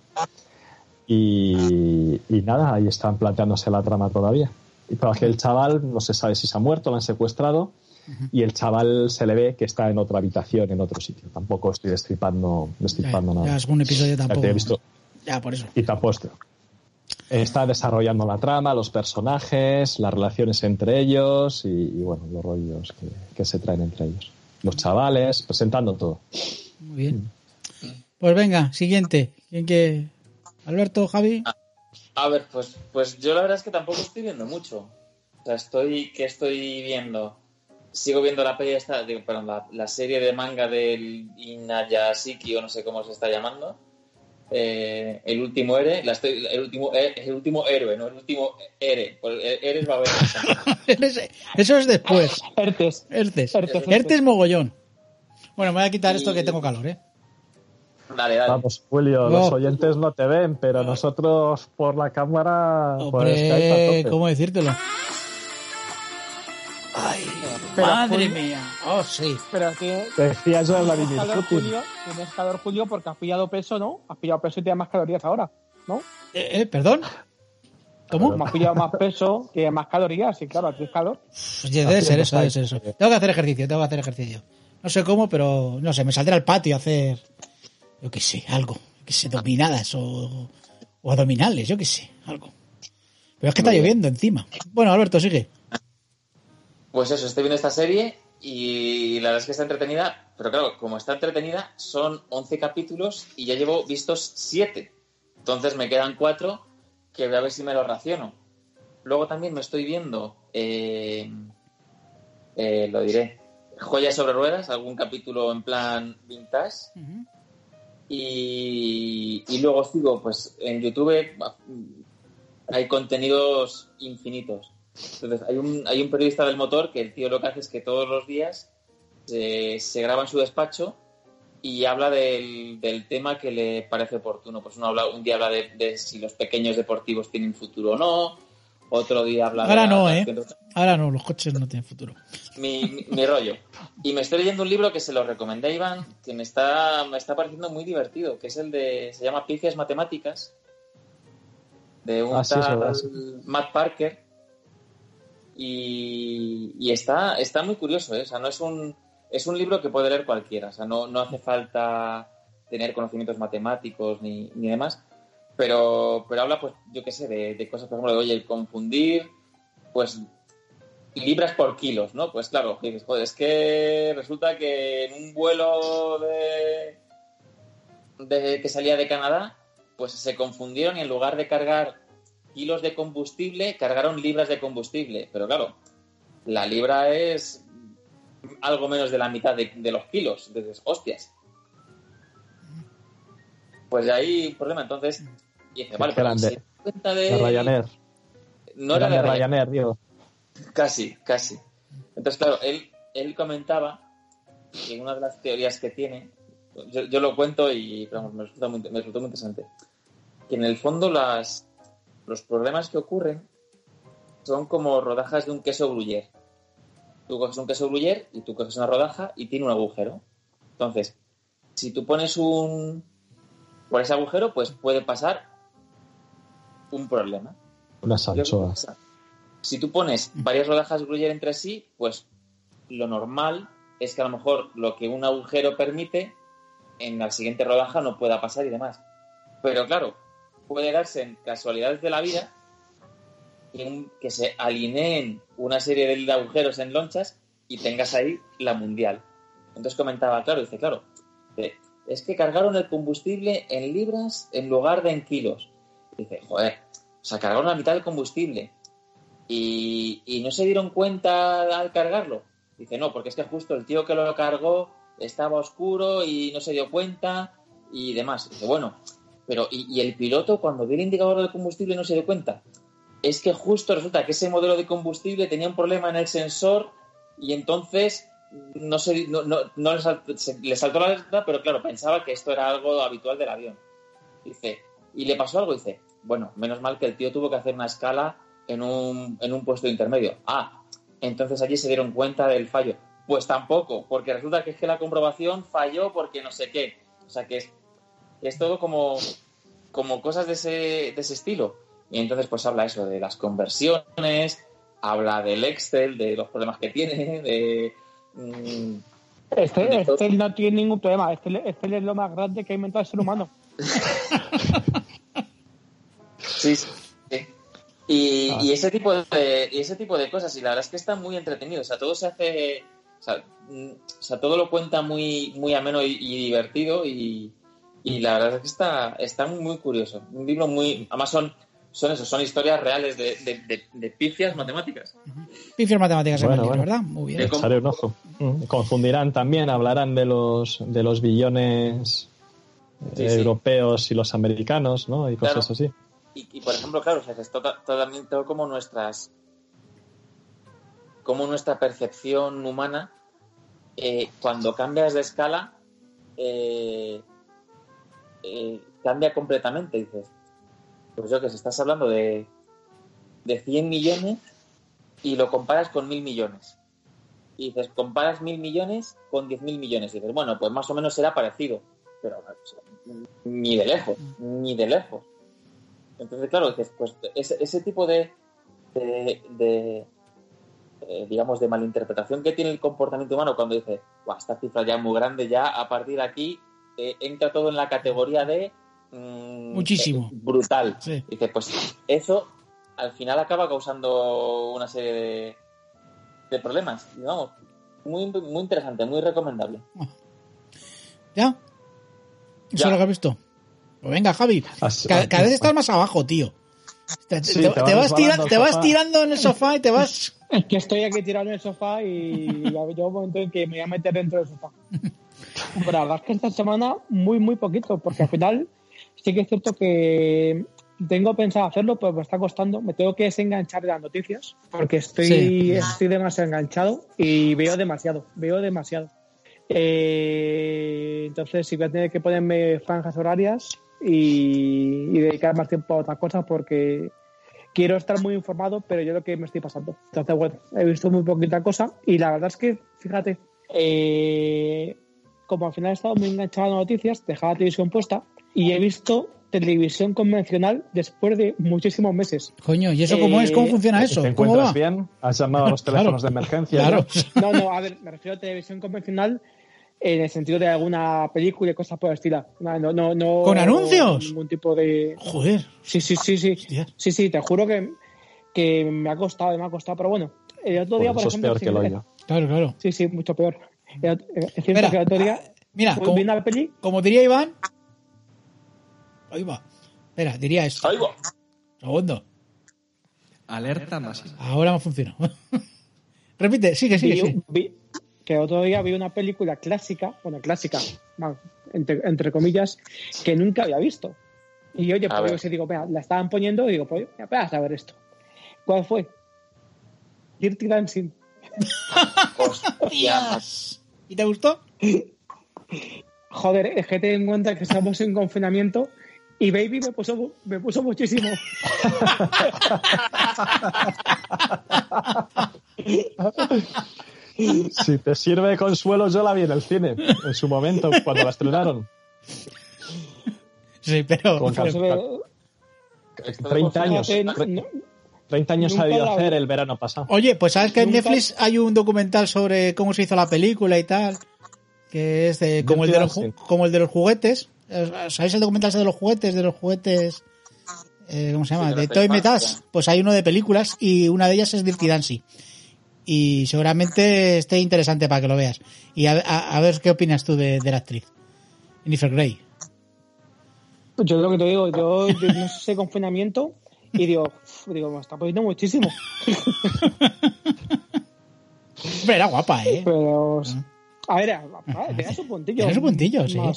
Y, y nada, ahí están planteándose la trama todavía. Y para que el chaval no se sabe si se ha muerto, lo han secuestrado y el chaval se le ve que está en otra habitación, en otro sitio. Tampoco estoy destripando, Ya, destripando ya nada. es un episodio Ya tampoco. he visto. Ya, por eso. Y tampoco estoy- Está desarrollando la trama, los personajes, las relaciones entre ellos y, y, bueno, los rollos que, que se traen entre ellos. Los chavales, presentando todo. Muy bien. Pues venga, siguiente. ¿Quién que Alberto, Javi? A ver, pues, pues yo la verdad es que tampoco estoy viendo mucho. O sea, estoy, ¿qué estoy viendo? Sigo viendo la peli esta, digo, perdón, la, la serie de manga del Inayashiki o no sé cómo se está llamando. Eh, el último Ere, la estoy, el último, eh, el último héroe, no el último Ere. Pues, eh, Ere va a ver. Eso es después. Ertes. Ertes. Ertes, Ertes mogollón. Bueno, me voy a quitar esto que tengo calor, ¿eh? Dale, dale. Vamos, Julio, No. los oyentes no te ven, pero nosotros por la cámara, por Skype a Hombre, tope. ¿cómo decírtelo? Ay, Pero, madre Julio- mía. Oh, sí. Pero que Te decía yo de Vladimir calor, Putin. Tienes calor, Julio, porque has pillado peso, ¿no? Has pillado peso y tienes más calorías ahora, ¿no? Eh, eh, ¿Perdón? ¿Cómo? Como has pillado más peso, tienes más calorías y claro, tienes calor. Pues debe ser eso, debe ser eso. Tengo que hacer ejercicio, tengo que hacer ejercicio. No sé cómo, pero no sé, me saldré al patio a hacer, yo qué sé, algo. Yo qué sé, dominadas o, o abdominales, yo qué sé, algo. Pero es que está lloviendo encima. Bueno, Alberto, sigue. Pues eso, estoy viendo esta serie y la verdad es que está entretenida, pero claro, como está entretenida, son 11 capítulos y ya llevo vistos 7. Entonces me quedan 4 que voy a ver si me lo raciono. Luego también me estoy viendo, eh, eh, lo diré, Joyas sobre ruedas, algún capítulo en plan vintage. Y, y luego sigo, pues en YouTube hay contenidos infinitos. Entonces, hay un, hay un periodista del motor que el tío lo que hace es que todos los días se, se graba en su despacho y habla del, del tema que le parece oportuno. Pues uno habla, un día habla de, de si los pequeños deportivos tienen futuro o no, otro día habla Ahora de... no, ¿eh? Ahora no, los coches no tienen futuro. mi, mi- mi rollo. Y me estoy leyendo un libro que se lo recomendé a Iván, que me está, me está pareciendo muy divertido, que es el de, se llama Pifias Matemáticas, de un Ah, sí, tal sí. Matt Parker. Y, está, está muy curioso, ¿eh? O sea, no es un, es un libro que puede leer cualquiera, o sea, no, no hace falta tener conocimientos matemáticos ni, ni demás, pero, pero habla, pues, yo qué sé, de, de cosas, por ejemplo, de, oye, el confundir, pues, libras por kilos, ¿no? Pues claro, dices, joder, es que resulta que en un vuelo de, de que salía de Canadá, pues se confundieron y en lugar de cargar kilos de combustible, cargaron libras de combustible. Pero claro, la libra es algo menos de la mitad de, de los kilos. Dices, hostias. Pues de ahí un problema. Entonces, y dice, vale, pero das cuenta de... De Ryanair. No era de Ryanair. Ryanair, digo. Casi, casi. Entonces, claro, él, él comentaba que una de las teorías que tiene, yo, yo lo cuento y pero me, resulta muy, me resultó muy interesante, que en el fondo las, los problemas que ocurren son como rodajas de un queso gruyere. Tú coges un queso gruyere y tú coges una rodaja y tiene un agujero. Entonces, si tú pones un... por ese agujero, pues puede pasar un problema. Unas anchoas. Si tú pones varias rodajas gruyere entre sí, pues lo normal es que a lo mejor lo que un agujero permite, en la siguiente rodaja no pueda pasar y demás. Pero claro, puede darse en casualidades de la vida que, un- que se alineen una serie de agujeros en lonchas y tengas ahí la mundial. Entonces comentaba, claro, dice, claro, es que cargaron el combustible en libras en lugar de en kilos. Dice, joder, o sea, cargaron la mitad del combustible y, y no se dieron cuenta al cargarlo. Dice, no, porque es que justo el tío que lo cargó estaba oscuro y no se dio cuenta y demás. Dice, bueno, pero ¿y, el piloto cuando vio el indicador del combustible no se dio cuenta? Es que justo resulta que ese modelo de combustible tenía un problema en el sensor y entonces no, se, no, no, no le, saltó la alerta, pero claro, pensaba que esto era algo habitual del avión. Dice, ¿y le pasó algo? Dice, bueno, menos mal que el tío tuvo que hacer una escala en un, en un puesto intermedio. Ah, entonces allí se dieron cuenta del fallo. Pues tampoco, porque resulta que es que la comprobación falló porque no sé qué. O sea que es todo como, como cosas de ese, de ese estilo. Y entonces pues habla eso de las conversiones, habla del Excel, de los problemas que tiene, de... mm, De todo. este no tiene ningún problema. Este, este es lo más grande que ha inventado el ser humano. Sí, sí. Y, Ah. y ese tipo de y ese tipo de cosas y la verdad es que está muy entretenido o sea todo se hace o sea, mm, o sea, todo lo cuenta muy muy ameno y, y divertido y, y la verdad es que está está muy, curioso un libro muy además son son eso son historias reales de, de, de- de pifias matemáticas Pifias matemáticas en Bueno, bueno. ¿verdad? Muy bien. Echaré un ojo. Confundirán también, hablarán de los, de los billones Sí, sí. europeos y los americanos, ¿no? Y cosas Claro. así. Y, y, por ejemplo, claro, o sea, que esto ta- ta- también todo como nuestras. como nuestra percepción humana, eh, cuando cambias de escala, eh, eh, cambia completamente. Dices, pues yo que sé, estás hablando de, de 100 millones y lo comparas con mil millones. Y dices, comparas mil millones con 10.000 millones. Y dices, bueno, pues más o menos será parecido. Pero sea, ni de lejos, ni de lejos. Entonces, claro, dices, pues ese, ese tipo de, de, de, eh, digamos, de malinterpretación que tiene el comportamiento humano cuando dice, "Buah, esta cifra ya es muy grande, ya a partir de aquí eh, entra todo en la categoría de... mm, Muchísimo. eh, brutal. Sí. Dice, pues eso al final acaba causando una serie de, de problemas. Y vamos, muy, muy interesante, muy recomendable. ¿Ya? ¿Eso es lo que has visto? Pues venga, Javi. Así- Cada, cada vez estás más abajo, tío. Te, Sí, te- te te vas vas, tira- resbalando al te vas sofá. tirando en el sofá y te vas. Es que estoy aquí tirado en el sofá y ya un momento en que me voy a meter dentro del sofá. Pero la verdad es que esta semana muy, muy poquito, porque al final sí que es cierto que tengo pensado hacerlo, pero me está costando. Me tengo que desenganchar de las noticias, porque estoy, Sí. estoy demasiado enganchado y veo demasiado, veo demasiado. Eh, entonces sí voy a tener que ponerme franjas horarias y, y dedicar más tiempo a otras cosas porque quiero estar muy informado, pero yo lo que me estoy pasando. Entonces, bueno, he visto muy poquita cosa y la verdad es que, fíjate, eh, como al final he estado muy enganchado a las noticias, dejaba la televisión puesta y he visto televisión convencional después de muchísimos meses. Coño, ¿y eso cómo es? ¿Cómo Eh, funciona eso? ¿Te ¿Cómo encuentras va? bien? ¿Has llamado a los Claro. teléfonos de emergencia? Claro. No, no, a ver, me refiero a televisión convencional en el sentido de alguna película y cosas por el estilo. No, no, no, no- ¿Con anuncios? Ningún tipo de... Joder. Sí, sí, sí, sí. Hostia. Sí, sí, te juro que, que me ha costado, me ha costado, pero bueno, el otro día, Pues por eso es ejemplo... peor sí, que el eh, hoyo. Claro, claro. Sí, sí, mucho peor. Es cierto Mira, que el otro día Mira, vi como, una peli... como diría Iván. Ahí va. Espera, diría esto. Oigo. Segundo. Alerta máxima. Ahora me funcionó. Repite, sigue, sigue, vi- sigue. vi- que otro día vi una película clásica, bueno, clásica, entre, entre comillas, que nunca había visto. Y oye, A pues yo digo, la estaban poniendo y digo, pues ya vas a ver esto. ¿Cuál fue? Dirty Dancing. Hostia, macho. ¿Y te gustó? Joder, es que ten en cuenta que estamos en confinamiento y Baby me puso, me puso muchísimo. Si te sirve de consuelo, yo la vi en el cine en su momento, cuando la estrenaron. Sí, pero. Con pero- Se ve- Esto de 30 años. no- 30 años Nunca ha debido la hacer el verano pasado. Oye, pues sabes que en Netflix hay un documental sobre cómo se hizo la película y tal. Que es de, como, el de los, como el de los juguetes. ¿Sabéis el documental de los juguetes? De los juguetes. eh, ¿Cómo se llama? Sí, de Toy. Metas. Pues hay uno de películas y una de ellas es Dirty Dancing. Y seguramente esté interesante para que lo veas. Y a, a- a ver qué opinas tú de, de la actriz. Jennifer Grey. Yo lo que te digo, yo, yo no sé ese confinamiento y digo, digo, me está poniendo muchísimo. Pero era guapa, ¿eh? Pero, a ver, a- a- te da su puntillo. Su puntillo, sí. No,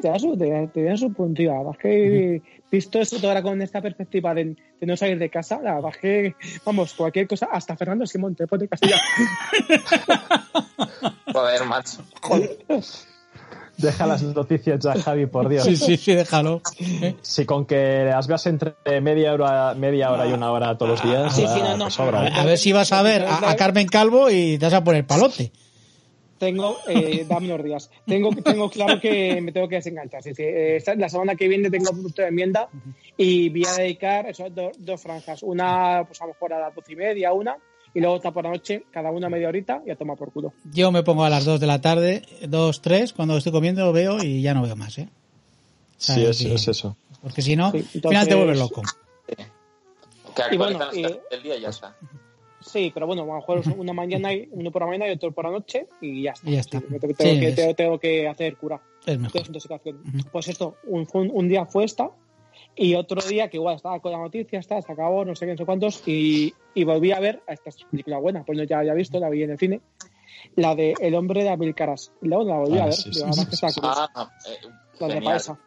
te da su, te da, te da su puntillo. La verdad es que, visto esto ahora con esta perspectiva de, de no salir de casa, la verdad es que, vamos, cualquier cosa, hasta Fernando Simón te pone Castilla. Joder, macho. Deja las noticias ya, Javi, por Dios. Sí, sí, sí, déjalo. ¿eh? Si con que las veas entre media hora, media hora y una hora todos los días, Sí, ya sí, no, sobra. A, a ver si vas a ver a, a Carmen Calvo y te vas a poner palote. Tengo, eh, dame unos días. Tengo, tengo claro que me tengo que desenganchar. Sí. Eh, la semana que viene tengo punto de enmienda y voy a dedicar eso, do- dos franjas. Una, pues a lo mejor a las doce y media, una, y luego otra por la noche, cada una media horita y a tomar por culo. Yo me pongo a las 2 de la tarde, 2, 3, cuando estoy comiendo veo y ya no veo más, ¿eh? Sí, es, Sí. es eso. Porque si no, Sí, al final te vuelves loco. Que Y bueno, actualizan las y- cosas del día y ya está. Sí, pero bueno, a lo mejor una mañana, y uno por la mañana y otro por la noche y ya está. Y ya está. Sí, tengo, Sí, tengo que, es- tengo, tengo que hacer cura. Es mejor. Pues esto, un, un día fue esta y otro día que igual estaba con la noticia, está, se acabó, no sé qué, no sé cuántos, y, y volví a ver, a esta película buena, pues no ya había visto, la vi en el cine, la de El hombre de Abril Caras. Y luego la volví Ah, a ver, sí, digo, sí, que Ah, eh, la de. Paesa.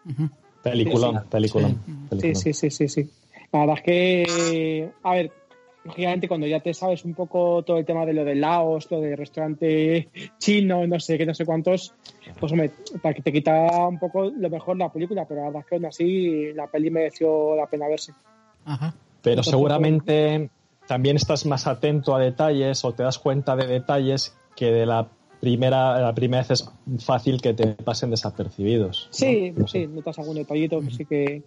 Peliculón, Sí, sí. peliculón. Sí, peliculón. sí, sí, sí, sí. La verdad es que, a ver, lógicamente cuando ya te sabes un poco todo el tema de lo de Laos, lo del restaurante chino, no sé qué, no sé cuántos, pues hombre, para que te quita un poco lo mejor la película, pero la verdad es que aún así la peli mereció la pena verse. Ajá. Pero Entonces, seguramente también estás más atento a detalles o te das cuenta de detalles que de la primera, la primera vez es fácil que te pasen desapercibidos. Sí, No sí, notas algún detallito que sí que...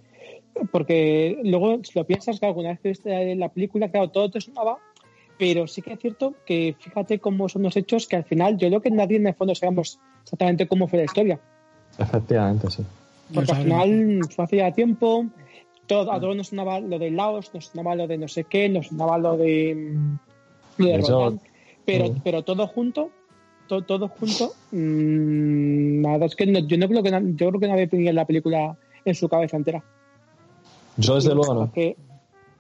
Porque luego, si lo piensas, que alguna vez que viste la película, claro, todo te sonaba, pero sí que es cierto que fíjate cómo son los hechos que al final yo creo que nadie en el fondo sabemos exactamente cómo fue la historia. Efectivamente, sí. Porque al final fue hace ya tiempo, todo, a todos nos sonaba lo de Laos, nos sonaba lo de no sé qué, nos sonaba lo de, lo de Jod. pero, Mm. pero todo junto, todo, todo junto, mm, la verdad es que no- yo no creo que yo creo que nadie tenía la película en su cabeza entera. Yo desde luego no. Porque,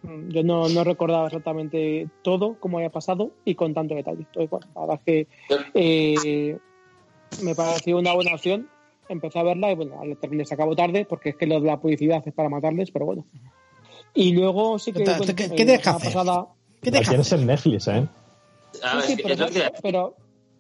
mm, yo no, no recordaba exactamente todo cómo había pasado y con tanto detalle. Entonces, bueno, la verdad es que eh, me pareció una buena opción. Empecé a verla y bueno, al terminar se acabó tarde porque es que lo de la publicidad es para matarles, pero bueno. Y luego sí que. ¿Qué- bueno, qué- eh, qué deja la hacer? pasada- ¿Qué te tienes en Netflix, ¿eh? Sí, sí, pero, que- pero,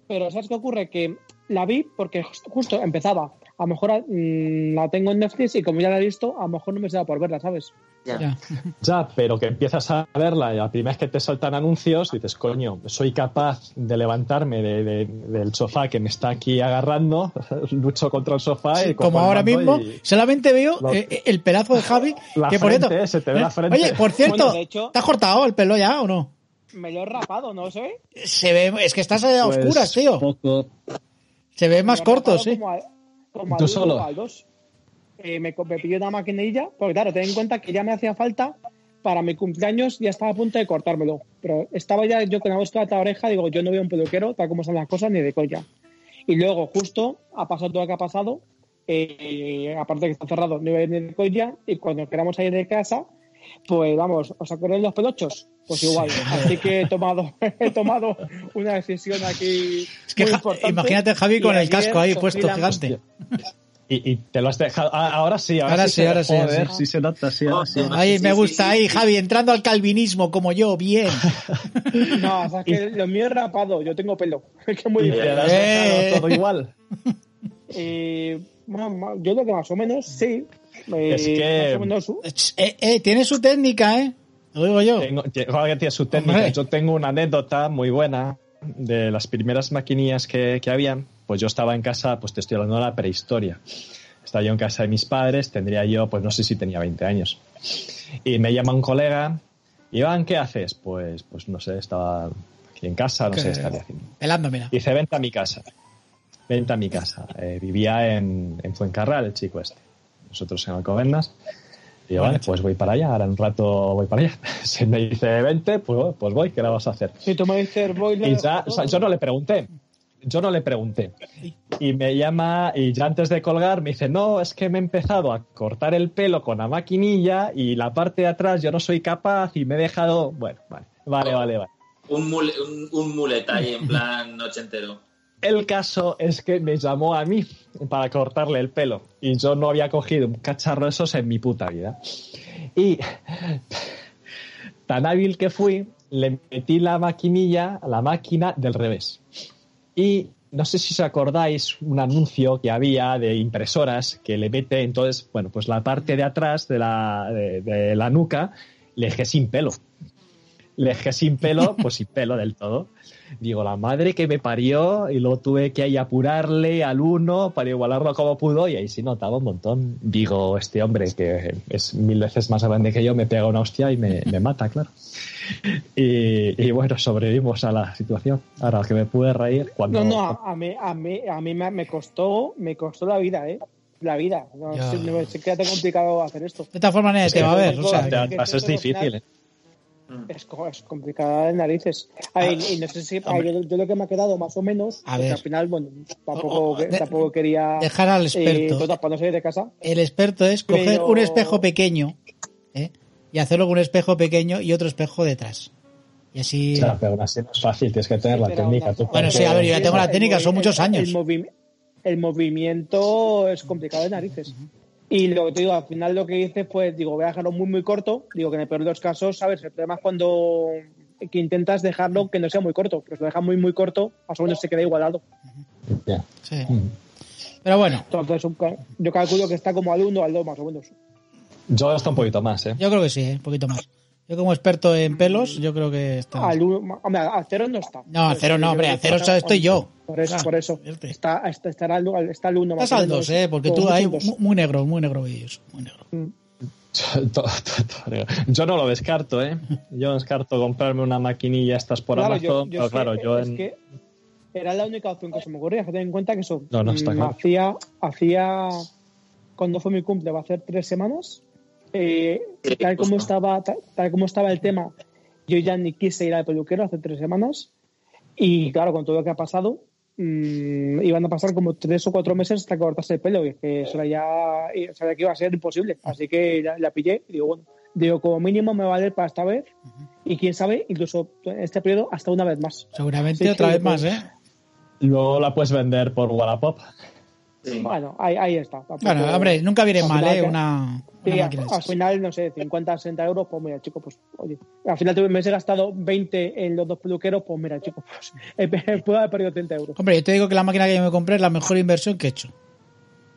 pero ¿sabes qué ocurre? Que la vi porque just- justo empezaba. A lo mejor mm, la tengo en Netflix y como ya la he visto, a lo mejor no me da por verla, ¿sabes? ya. Ya. Ya, pero que empiezas a verla y la primera vez que te saltan anuncios, dices, coño, soy capaz de levantarme de- de- del sofá que me está aquí agarrando, lucho contra el sofá y cojo Como ahora mismo, y solamente veo Lo- eh, el pelazo de Javi. La que por frente, cierto- se te ve la frente. Oye, por cierto, Bueno, de hecho- ¿te has cortado el pelo ya o no? Me lo he rapado, ¿no sé? Se ve, es que estás a Pues, oscuras, tío. poco- Se ve más corto, sí. Como como ¿Tú solo? uno o al dos. Eh, me, me pilló una maquinilla, porque claro, ten en cuenta que ya me hacía falta para mi cumpleaños, ya estaba a punto de cortármelo. Pero estaba ya yo con la voz la oreja, digo, yo no veo un peluquero, tal como son las cosas, ni de colla. Y luego, justo, ha pasado todo lo que ha pasado, eh, aparte que está cerrado, no iba a ir ni de colla, y cuando queramos salir de casa, pues vamos, ¿os acordáis los pelochos? Pues igual. Así que he tomado, he tomado una decisión aquí. Es que muy Ja- importante. imagínate Javi con el casco ahí puesto, gigante. Y, y te lo has dejado. ah, ahora sí, ahora, Ahora sí. sí, ahora sí, Joder, sí. sí se nota, sí, ahora sí. Ahí Sí, me gusta, sí, ahí sí. Javi, entrando al calvinismo como yo, bien. No, o sea, que lo mío es rapado, yo tengo pelo. Es que es muy diferente. Eh. todo igual. Eh, yo lo que más o menos, sí. Eh, Es que- menos, Eh, eh, tiene su técnica, ¿eh? Lo digo yo. Tengo, que tiene su técnica. Hombre. Yo tengo una anécdota muy buena de las primeras maquinillas que, que habían. Pues yo estaba en casa, pues te estoy hablando de la prehistoria. Estaba yo en casa de mis padres, tendría yo, pues no sé si tenía 20 años. Y me llama un colega, Iván, ¿qué haces? Pues, pues no sé, estaba aquí en casa, no sé, Que- estaría haciendo. Pelando, mira. Dice, vente a mi casa. Vente a mi casa. Eh, vivía en, en Fuencarral, el chico este. Nosotros en Alcobendas. Y yo, vale, pues voy para allá. Ahora en un rato voy para allá. Si me dice, vente, pues, pues voy, ¿qué la vas a hacer? si tú me dices boiler. Y ya, o sea, yo no le pregunté. Yo no le pregunté. Y me llama, y ya antes de colgar, me dice, no, es que me he empezado a cortar el pelo con la maquinilla y la parte de atrás yo no soy capaz y me he dejado. Bueno, vale, vale, vale, vale. Un, mule, un, un mulet ahí en plan ochentero. El caso es que me llamó a mí para cortarle el pelo y yo no había cogido un cacharro esos en mi puta vida. Y tan hábil que fui, le metí la maquinilla la máquina del revés. Y no sé si os acordáis un anuncio que había de impresoras que le mete entonces, bueno, pues la parte de atrás de la, de, de la nuca le dejé sin pelo. Le dejé sin pelo, pues sin pelo del todo. Digo, la madre que me parió y luego tuve que ahí apurarle al uno para igualarlo como pudo y ahí sí notaba un montón. Digo, este hombre que es mil veces más grande que yo me pega una hostia y me, me mata, claro. Y, y bueno, sobrevivimos a la situación. Ahora que me pude reír cuando... No, no, a, a mí, a mí, a mí me, me costó, me costó la vida, ¿eh? La vida. No, sé, no sé complicado hacer esto. De esta forma nadie te va a ver. O sea, es difícil, ¿eh? Es, co- es complicada de narices. Ay, y no sé si ay, yo, yo lo que me ha quedado más o menos, A ver. al final, bueno, tampoco, O- o- de- tampoco quería dejar al eh, experto. total, para no salir de casa. el experto es coger Pero- un espejo pequeño ¿eh? y hacerlo con un espejo pequeño y otro espejo detrás. Y así. Pero aún así no es fácil, tienes que tener la técnica. tú Bueno, sí, a ver, yo ya tengo la El técnica, son muchos años. El, movi- el movimiento es complicado de narices. Y lo que te digo, al final lo que hice, pues digo, voy a dejarlo muy, muy corto. Digo que en el peor de los casos, ¿sabes? El problema es cuando que intentas dejarlo que no sea muy corto. Pero si lo dejas muy, muy corto, más o menos se queda igualado. Ya. Sí. Mm. Pero bueno, Entonces, yo calculo que está como al 1 al 2 más o menos. Yo hasta un poquito más, ¿eh? yo creo que sí, ¿eh? un poquito más. Yo como experto en pelos, yo creo que está... Al 1, hombre, al 0 no está. No, al cero no, hombre, que cero está- estoy yo. Por eso, Claro, por eso. Está, está, estará al, está al 1 más Estás al dos, ¿eh? Porque tú ahí muy negro, muy negro ellos, muy negro. To- to- to- Yo no lo descarto, ¿eh? Yo descarto comprarme una maquinilla estas por Claro, Amazon, pero claro, yo es en... que era la única opción que se me ocurría. Ten en cuenta que eso No, no, está mm, claro. hacía, hacía cuando fue mi cumple, va a hacer tres semanas. Eh, Sí, tal como justo. estaba, tal, tal como estaba el tema, yo ya ni quise ir al peluquero hace tres semanas. Y claro, con todo lo que ha pasado, mm, iban a pasar como tres o cuatro meses hasta que cortase el pelo. Y que eso era ya, sabía que iba a ser imposible. Así que la, la pillé y digo, bueno, digo, como mínimo me va a valer para esta vez. Y quién sabe, incluso en este periodo, hasta una vez más. Seguramente Sí, otra vez pues, más, ¿eh? Luego la puedes vender por Wallapop. Sí. Bueno, ahí, ahí está. Tampoco- Bueno, hombre, nunca viene al mal, final ¿eh? Una, Sí, una al, final, no sé, 50, 60 euros, pues mira, chico, pues oye, al final me he gastado 20 en los dos peluqueros, pues mira, chico, pues he, puedo haber perdido 30 euros. Hombre, yo te digo que la máquina que yo me compré es la mejor inversión que he hecho.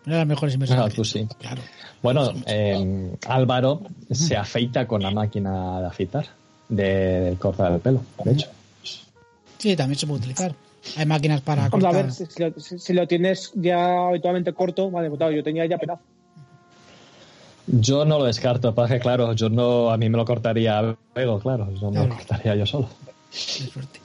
Una de las mejores inversiones. Ah, que he tú hecho. sí. Claro. Bueno, eh, Álvaro se afeita con la máquina de afeitar, de cortar el pelo, de hecho. Sí, también se puede utilizar. Hay máquinas para Vamos a cortar. ver, si, si lo, si- si lo tienes ya habitualmente corto, vale, pues claro, yo tenía ya pedazo. Yo no lo descarto, pasa que claro, yo no, a mí me lo cortaría luego, claro, yo me Claro. lo cortaría yo solo. Qué suerte.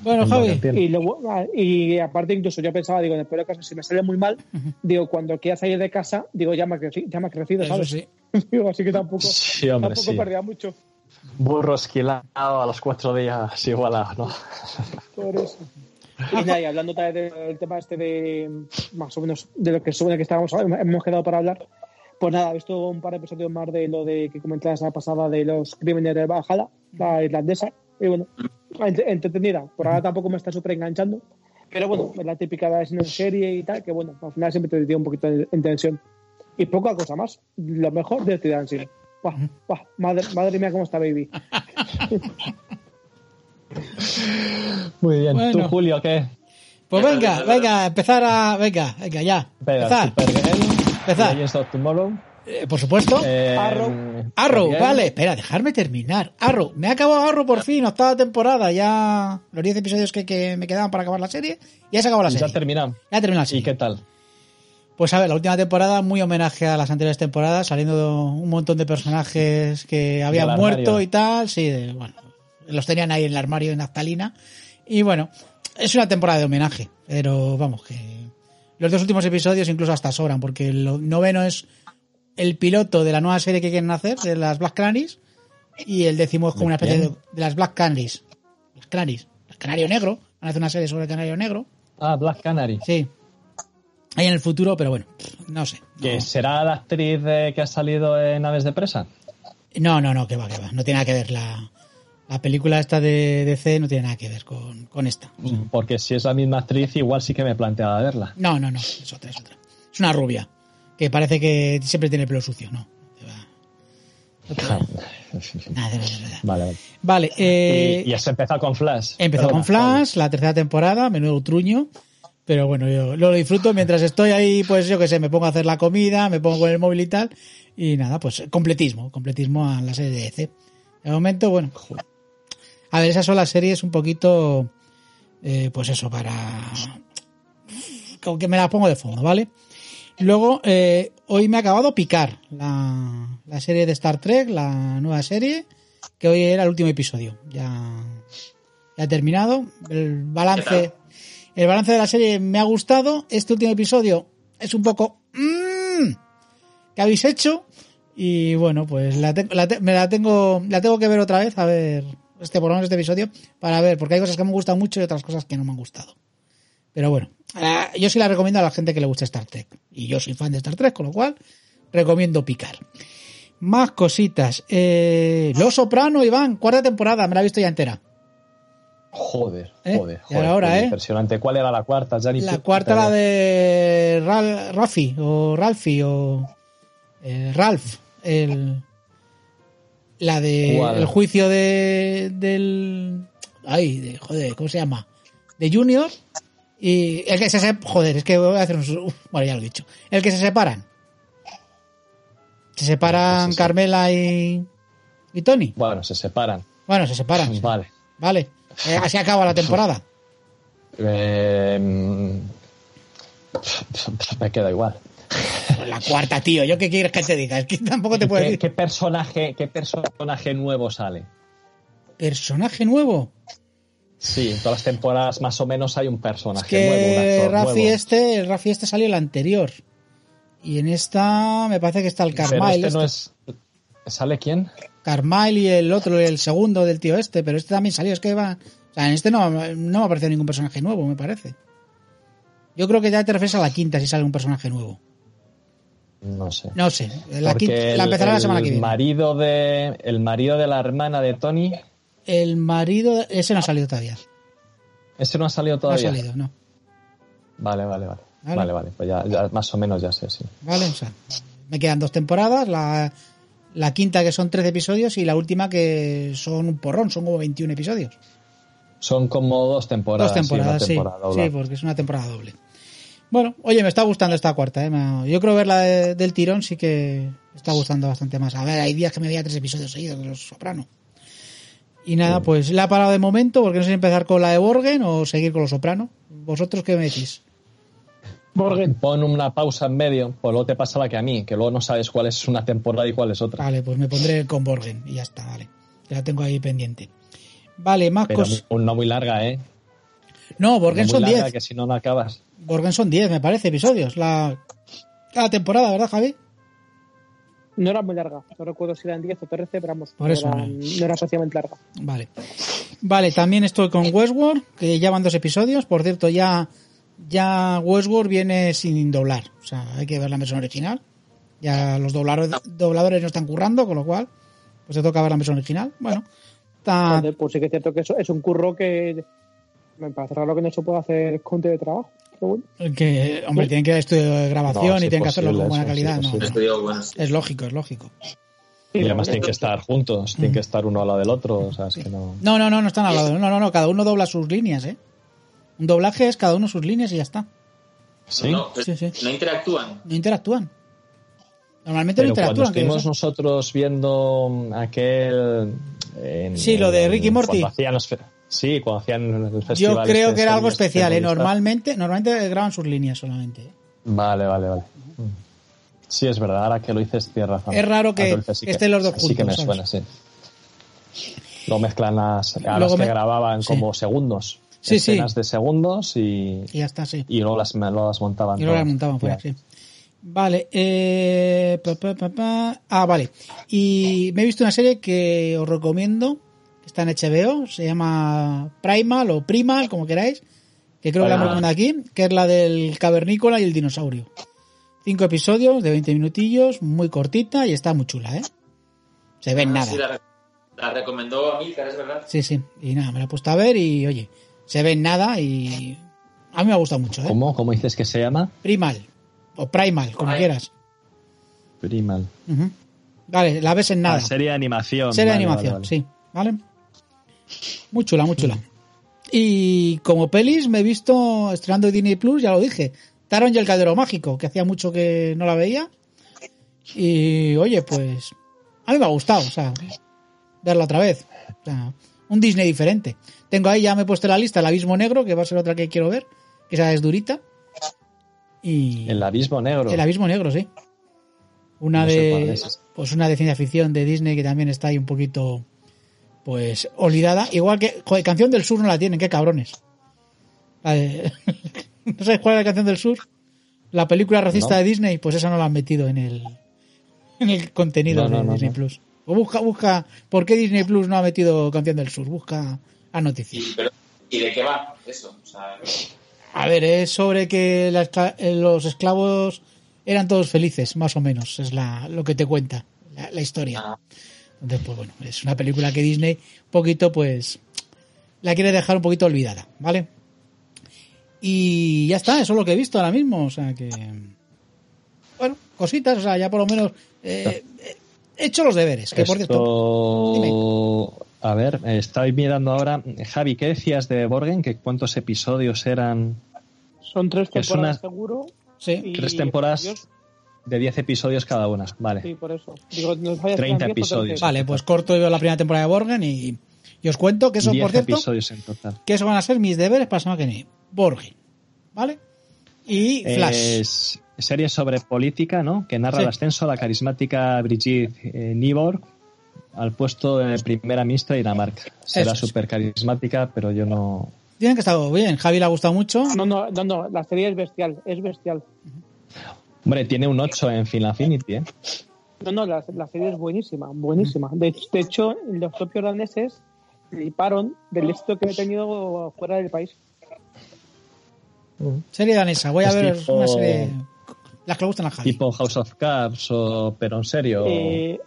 Bueno, lo Javi. Y, luego, ah, y aparte, incluso yo pensaba, digo, en el peor de caso, si me sale muy mal, digo, cuando quiera salir de casa, digo, ya me ha crecido, ya me ha crecido eso ¿sabes? sí. digo, así que tampoco, Sí, hombre, tampoco sí. perdía mucho. Burro esquilado a los cuatro días igual a, ¿no? Por eso. Y nada, y hablando también del tema este de más o menos de lo que supone que estábamos hemos quedado para hablar, pues nada, he visto un par de episodios más de lo de que comenté la semana pasada de los crímenes de Valhalla, la irlandesa, y bueno, ent- entretenida. Por ahora tampoco me está súper enganchando, pero bueno, es la típica de una serie y tal, que bueno, al final siempre te tiene un poquito en, en tensión. Y poca cosa más, lo mejor de Tidan Cine. Buah, buah, madre, madre mía, cómo está Baby. Muy bien. Bueno. ¿Tú, Julio, qué? Pues venga, venga, empezar a. Venga, venga, ya. Venga, Empezar. Empezar. Legends of Tomorrow. Eh, por supuesto. eh, Arrow. Arrow, vale, espera, dejarme terminar. Arrow, me ha acabado Arrow por fin, octava temporada, ya los 10 episodios que, que me quedaban para acabar la serie, ya se acabó la Ya serie. terminado. Ya terminó la ¿Y qué tal? Pues a ver, la última temporada muy homenaje a las anteriores temporadas, saliendo un montón de personajes que habían muerto y tal, sí, de- bueno, los tenían ahí en el armario de naftalina. Y bueno, es una temporada de homenaje, pero vamos, que los dos últimos episodios incluso hasta sobran, porque el noveno es el piloto de la nueva serie que quieren hacer, de las Black Canaries, y el décimo es como una especie de, de las Black Canaries. Las Canaries, el Canario Negro, van a hacer una serie sobre el Canario Negro, Ah, Black Canary. sí. Ahí en el futuro, pero bueno, no sé. ¿Que no. será la actriz de- que ha salido en Aves de Presa? No, no, no, que va, que va. No tiene nada que ver. La, la película esta de DC no tiene nada que ver con, con esta. Porque si es la misma actriz, igual sí que me planteaba verla. No, no, no, es otra, es otra. Es una rubia, que parece que siempre tiene el pelo sucio, ¿no? Nada, nada, nada. Vale, vale. Vale, eh, y, y has empezado con Flash. empezó con Flash, la tercera temporada, menudo truño. Pero bueno, yo lo disfruto mientras estoy ahí, pues yo qué sé, me pongo a hacer la comida, me pongo con el móvil y tal. Y nada, pues completismo, completismo a la serie de DC. De momento, bueno. A ver, esas son las series un poquito, eh, pues eso, para... Como que me las pongo de fondo, ¿vale? Luego, eh, hoy me ha acabado Picar, la, la serie de Star Trek, la nueva serie, que hoy era el último episodio. Ya, ya terminado. El balance, el balance de la serie me ha gustado. Este último episodio es un poco... mm, ¿Qué habéis hecho? Y bueno, pues la, la me la tengo, la tengo que ver otra vez, a ver, este por lo menos este episodio, para ver, porque hay cosas que me gustan mucho y otras cosas que no me han gustado. Pero bueno, eh, yo sí la recomiendo a la gente que le guste Star Trek. Y yo soy fan de Star Trek, con lo cual recomiendo picar. Más cositas. Eh, Los Soprano, Iván, cuarta temporada, me la he visto ya entera. Joder, ¿Eh? joder, joder. ahora, ¿eh? Impresionante. ¿Cuál era la cuarta? Ya ni La cuarta, la de Ral- Rafi, o Ralphie, o eh, Ralph, el, la de ¿Cuál? el juicio de, del, ay, de, joder, ¿cómo se llama? De Junior, y el que se sep- joder, es que voy a hacer un, uf, bueno, ya lo he dicho, el que se separan. Se separan sí. Carmela y, y Tony. Bueno, se separan. Bueno, se separan. Vale. Vale. Eh, así acaba la temporada. Eh, me queda igual. La cuarta, tío. ¿Yo qué quieres que te diga? Es que tampoco te puedo ¿Qué, decir. qué personaje, ¿Qué personaje nuevo sale? ¿Personaje nuevo? Sí, en todas las temporadas más o menos hay un personaje que nuevo, un actor Rafi nuevo. este, el Rafi este salió el anterior. Y en esta me parece que está el Carmyle. este no este. es... ¿Sale quién? Carmyle y el otro, el segundo del tío este, pero este también salió. Es que va. O sea, en este no, no me ha aparecido ningún personaje nuevo, me parece. Yo creo que ya te refieres a la quinta si sale un personaje nuevo. No sé. No sé. La, Porque quinta, el, la empezará la semana que el viene. marido de el marido de la hermana de Tony El marido, ese no ha salido todavía. Ese no ha salido No ha todavía. salido, no. Vale, vale, vale. Vale. Vale, vale. Pues ya, ya más o menos ya sé, sí. ¿Vale? O sea, me quedan dos temporadas, la, la quinta que son 13 episodios y la última que son un porrón, son como 21 episodios. Son como dos temporadas. dos temporadas, sí, sí. temporada porque es una temporada doble. Bueno, oye, me está gustando esta cuarta. ¿eh? Yo creo verla de- del tirón sí que me está gustando bastante más. A ver, hay días que me veía tres episodios seguidos de Los Soprano. Y nada, pues la he parado de momento porque no sé si empezar con la de Borgen o seguir con Los Soprano. ¿Vosotros qué me decís? Borgen. Pon una pausa en medio, pues luego te pasa la que a mí, que luego no sabes cuál es una temporada y cuál es otra. Vale, pues me pondré con Borgen y ya está, vale. Ya la tengo ahí pendiente. Vale, más cosas. no muy larga, ¿eh? No, No Borgen muy son larga, 10. que si no, no acabas. Borgen son 10, me parece, episodios. La, cada temporada, ¿verdad, Javi? No era muy larga. No recuerdo si eran 10 o 13, pero vamos. Por no eso, era, no. no era especialmente larga. Vale. Vale, también estoy con Westworld, que ya van dos episodios. Por cierto, ya, ya Westworld viene sin doblar. O sea, hay que ver la versión original. Ya los dobladores, dobladores no están currando, con lo cual, pues te toca ver la versión original. Bueno, está, Joder, pues sí que es cierto que eso es un curro que me parece raro que no se pueda hacer con teletrabajo. Pero bueno. que, hombre, tienen que ir al estudio de grabación No, sí, y tienen que hacerlo con buena eso, calidad. sí, no, sí. Es lógico, es lógico. Y además tienen que estar juntos, tienen que estar uno al lado del otro, o sea, es que no... No, no, no, no están al lado. No, no, no, cada uno dobla sus líneas, ¿eh? Un doblaje es cada uno sus líneas y ya está. ¿Sí? No, Sí, sí. no interactúan. No interactúan. Normalmente Pero no cuando interactúan. que yo estuvimos nosotros viendo aquel... en- Sí, lo de Ricky Morty. cuando hacían los fe- sí, cuando hacían el Yo festival. creo este que era algo especial, ¿eh? Normalmente, normalmente graban sus líneas solamente. ¿eh? Vale, vale, vale. Mm. Sí, es verdad, ahora que lo dices tienes razón. Es raro que lo dices, sí estén los dos Sí que me juntos, suena, sí. Lo mezclan las, a Luego las que me- grababan sí. como segundos. Sí, sí. escenas de segundos y, Y ya está, sí. y luego las, luego las montaban. Y luego las montaban fuera, sí. Vale, eh, pa, pa, pa, pa. Ah, vale. Y me he visto una serie que os recomiendo, que está en HBO, se llama Primal o Primal, como queráis, que creo que la hemos aquí, que es la del cavernícola y el dinosaurio. Cinco episodios de 20 minutillos, muy cortita y está muy chula, ¿eh? Se ven Ah, nada. sí, la, la recomendó a Milcar, es verdad. Sí, sí. Y nada, me la he puesto a ver y, oye, se ven nada y a mí me ha gustado mucho, ¿eh? ¿Cómo? ¿Cómo dices que se llama? Primal. O Primal, como Primal. quieras. Primal. Vale, la ves en nada. Ah, serie de animación. Serie de animación, vale, vale. sí. ¿Vale? Muy chula, muy chula. Y como pelis me he visto estrenando Disney Plus, ya lo dije. Taron y el Caldero Mágico, que hacía mucho que no la veía. Y oye, pues a mí me ha gustado, o sea, verla otra vez. O sea, un Disney diferente. Tengo ahí, ya me he puesto la lista El Abismo Negro, que va a ser otra que quiero ver, que esa es durita. Y El abismo negro. El Abismo Negro, sí. Una No de pues una de ciencia ficción de Disney que también está ahí un poquito pues olvidada, igual que joder, Canción del Sur no la tienen, qué cabrones. De- ¿No sabes cuál es la Canción del Sur? La película racista No. de Disney, pues esa no la han metido en el en el contenido No, de Disney. Plus. O busca busca ¿por qué Disney Plus no ha metido Canción del Sur? Busca la noticia. Y, pero, ¿Y de qué va eso? O sea, A ver, es sobre que la eh, los esclavos eran todos felices, más o menos, es la, lo que te cuenta la, la historia. ah, Entonces, pues bueno, es una película que Disney un poquito, pues, la quiere dejar un poquito olvidada, ¿vale? Y ya está, eso es lo que he visto ahora mismo, o sea que... Bueno, cositas, o sea, ya por lo menos eh, eh, hecho los deberes, que por cierto... Esto... A ver, estoy mirando ahora. Javi, ¿qué decías de Borgen? ¿Que ¿Cuántos episodios eran? Son tres Es temporadas una- seguro. Sí, Tres temporadas de 10 episodios cada una. Vale. Sí, por eso. Digo, nos vaya a 30 ser 10 o 13. episodios. vale, pues corto yo la primera temporada de Borgen y, y os cuento que eso, 10 por cierto... episodios en total. que eso van a ser mis deberes para semana que viene. Borgen, ¿vale? Y Flash. Es serie sobre política, ¿no? Que narra Sí. el ascenso a la carismática Brigitte eh, Niborg al puesto de primera ministra de Dinamarca. Será súper carismática, pero yo no... Tienen que estar bien. Javi le ha gustado mucho. No, no, no, no, la serie es bestial, es bestial. Hombre, tiene un 8 en Final Affinity, ¿eh? No, no, la, la serie es buenísima, buenísima. De, de hecho, los propios daneses fliparon del éxito que he tenido fuera del país. Serie danesa. Voy a Es ver tipo- una serie. Las que le gustan a Javi. Tipo House of Cards o... Pero en serio... Eh,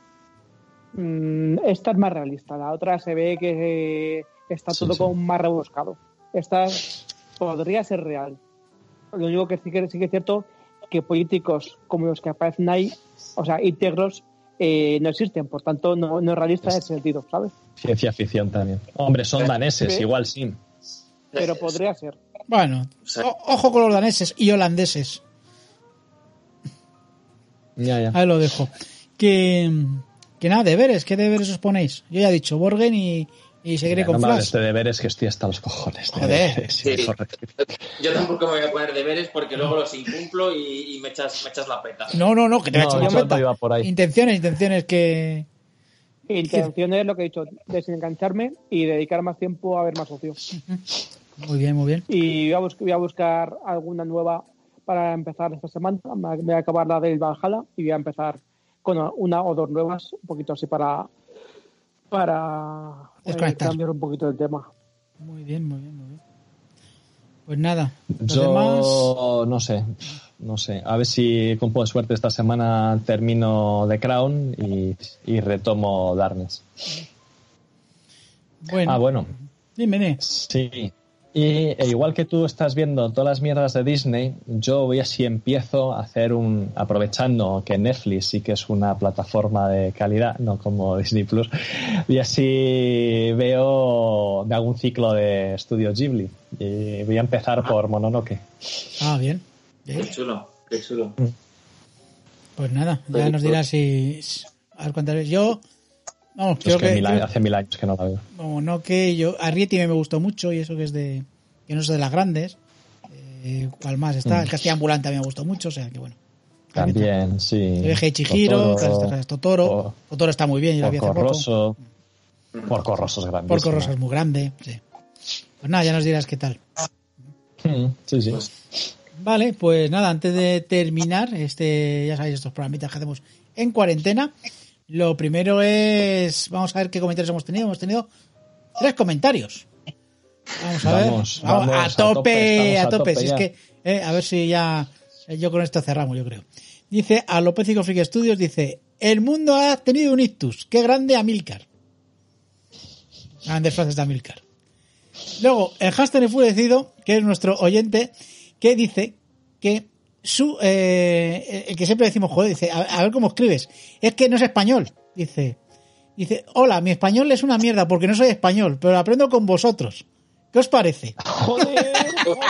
mm, esta es más realista, la otra se ve que eh, está Sí, todo sí. como más rebuscado. esta podría ser real. Lo único que sí que, sí que es cierto que políticos como los que aparecen ahí, o sea, íntegros, eh, no existen. Por tanto, no, no es realista en ese sentido, ¿sabes? Ciencia ficción también. Hombre, son daneses, Sí. igual sí. Pero podría ser. Bueno, o- ojo con los daneses y holandeses. Ya, ya. Ahí lo dejo. Que, que nada, deberes, ¿qué deberes os ponéis? Yo ya he dicho Borgen y, y seguiré Mira, con no Flash. de deberes que estoy hasta los cojones. de Joder. deberes, Sí. Yo tampoco me voy a poner deberes porque luego los incumplo y, y me, echas, me echas la peta. No, no, no, que te voy a No, echar la peta. iba por ahí. Intenciones, intenciones que... Intención es lo que he dicho, desengancharme y dedicar más tiempo a ver más ocio. Muy bien, muy bien. Y voy a, bus- voy a buscar alguna nueva para empezar esta semana. Me Voy a acabar la del Valhalla y voy a empezar con una o dos nuevas, un poquito así para para eh, cambiar un poquito el tema. Muy bien, muy bien, muy bien. Pues nada, los demás... Yo no sé, no sé. A ver si con poco de suerte esta semana termino The Crown y, y retomo Darkness. Bueno, Ah, bueno, dime, dime. sí. Y e igual que tú estás viendo todas las mierdas de Disney, yo voy así empiezo a hacer un aprovechando que Netflix sí que es una plataforma de calidad, no como Disney Plus, y así veo me hago un ciclo de estudio Ghibli y voy a empezar por Mononoke. Ah, bien. bien. Qué chulo, qué chulo. Pues nada, ya nos dirás si... A ver cuántas Es creo que que... mil yo- años- hace mil años que no la veo. Como no que yo... Arrietty me gustó mucho y eso que es de... Que no es de las grandes. Eh, ¿Cuál más está? Mm. El Castillo Ambulante a mí me gustó mucho, o sea que bueno. También, sí. El de Chihiro, Totoro. Totoro. Está muy bien, yo la vi hace poco. Porco Rosso es grande. Porco Rosso es muy grande, sí. Pues nada, ya nos dirás qué tal. Sí, sí. Pues, Vale, pues nada, antes de terminar, este, ya sabéis, estos programitas que hacemos en cuarentena, lo primero es, vamos a ver qué comentarios hemos tenido. Hemos tenido tres comentarios. Vamos a ver. Vamos, a a tope, a a tope. tope Si es ya. que, eh, a ver si ya, eh, yo con esto cerramos, yo creo. Dice, a López y Freak Studios, dice, el mundo ha tenido un ictus. Qué grande Amilcar. Grandes frases de Amilcar. Luego, el hashtag enfurecido, que es nuestro oyente, que dice que su, eh, el que siempre decimos, joder, dice, a, a ver cómo escribes. Es que no es español. Dice, dice, hola, mi español es una mierda porque no soy español, pero lo aprendo con vosotros. ¿Qué os parece? Joder, joder,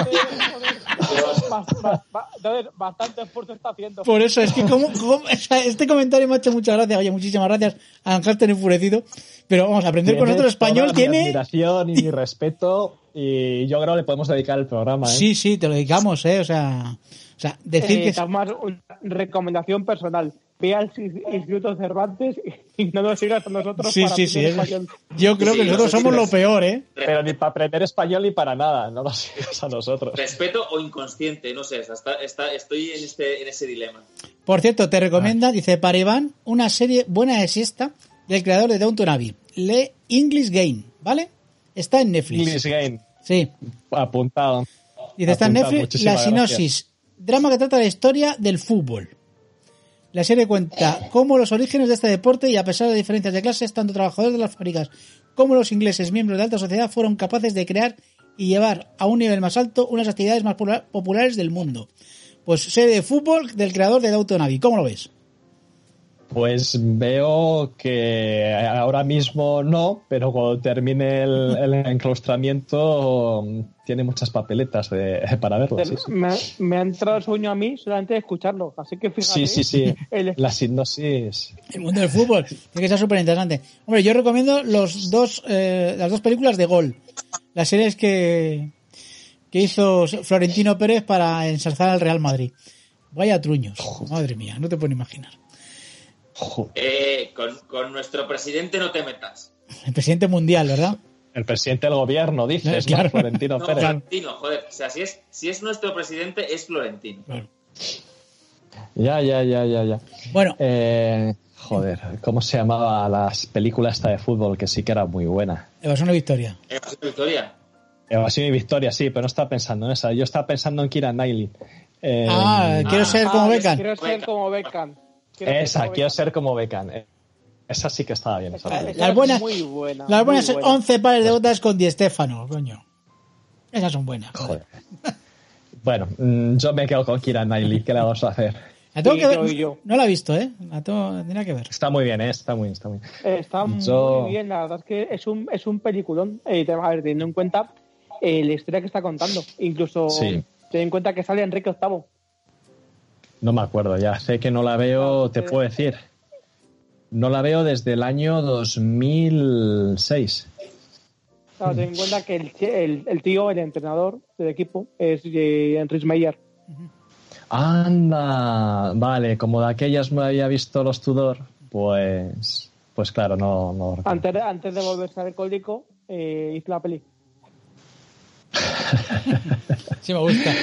joder. Ba- bastante esfuerzo está haciendo. Por eso, es que como, como- este comentario me ha hecho muchas gracias. Oye, muchísimas gracias al hashtag enfurecido. Pero vamos, aprender con nosotros español toda mi tiene... admiración y mi respeto y yo creo que le podemos dedicar el programa. ¿eh? Sí, sí, te lo dedicamos, ¿eh? O sea, o sea decir Eh, que... Tamás, una recomendación personal. Ve al Instituto Cervantes y no nos sigas a nosotros Sí, para sí, sí. español. Yo creo Sí, que nosotros somos lo peor, ¿eh? Pero ni para aprender español ni para nada, no lo sigas a nosotros. respeto o inconsciente, no sé, está, está- estoy en, este, en ese dilema. Por cierto, te recomienda, dice para Iván, una serie buena de siesta del creador de Downton Abbey, Le English Game, ¿vale? Está en Netflix. English Game, Sí. apuntado. Dice, está en Netflix la sinopsis. Drama que trata la historia del fútbol. La serie cuenta cómo los orígenes de este deporte y a pesar de diferencias de clases, tanto trabajadores de las fábricas como los ingleses miembros de alta sociedad fueron capaces de crear y llevar a un nivel más alto unas actividades más popula- populares del mundo. Pues serie de fútbol del creador de Downton Abbey. ¿Cómo lo ves? Pues veo que ahora mismo no, pero cuando termine el, el enclaustramiento tiene muchas papeletas de- para verlo. Sí, sí. Me, me ha entrado sueño a mí solamente de escucharlo. Así que fíjate. Sí, sí, sí. el- La sinopsis. El mundo del fútbol. Tiene que ser súper interesante. Hombre, yo recomiendo los dos, eh, las dos películas de Gol. Las series que, que hizo Florentino Pérez para ensalzar al Real Madrid. Vaya truños. Madre mía, no te puedo imaginar. Eh, con, con nuestro presidente no te metas. El presidente mundial, ¿verdad? El presidente del gobierno, dices, Claro. ¿no? Florentino No, Pérez. Florentino, joder. O sea, si es, si es nuestro presidente, es Florentino. Claro. Ya, ya, ya, ya, ya. Bueno, Eh, joder, ¿cómo se llamaba la película esta de fútbol que sí que era muy buena? Evasión o Victoria. Eh, Victoria. Evasión y Victoria, sí, pero no estaba pensando en esa. Yo estaba pensando en Kira Knightley. Eh, Ah, quiero ser Ah, como yo Beckham. Quiero ser como Beckham. Quiero esa, quiero ser como Beckham. Esa sí que estaba bien. esa Esa- Las buenas, muy buena, las muy buenas buena. 11 pares de botas con Di Stefano, coño. Esas son buenas. Joder. Bueno, mm, yo me quedo con Kira Knightley. ¿Qué le vamos a hacer? La tengo que ver. yo. No la he visto, ¿eh? La tengo, tendría que ver. Está muy bien, ¿eh? Está muy, está muy bien. Eh, Está Yo- muy bien, la verdad es que es un, es un peliculón. Eh, te- a ver, teniendo en cuenta eh, la historia que está contando. Incluso Sí. ten en cuenta que sale Enrique VIII. No me acuerdo ya. Sé que no la veo, te puedo decir. No la veo desde el año 2006. Claro, ten en cuenta que el, el, el tío, el entrenador del equipo, es eh, Enrich Meyer. Anda, vale, como de aquellas me había visto los Tudor, pues, pues claro, no, no. Antes, de- antes de volverse alcohólico, eh, hizo la peli. Sí, me gusta.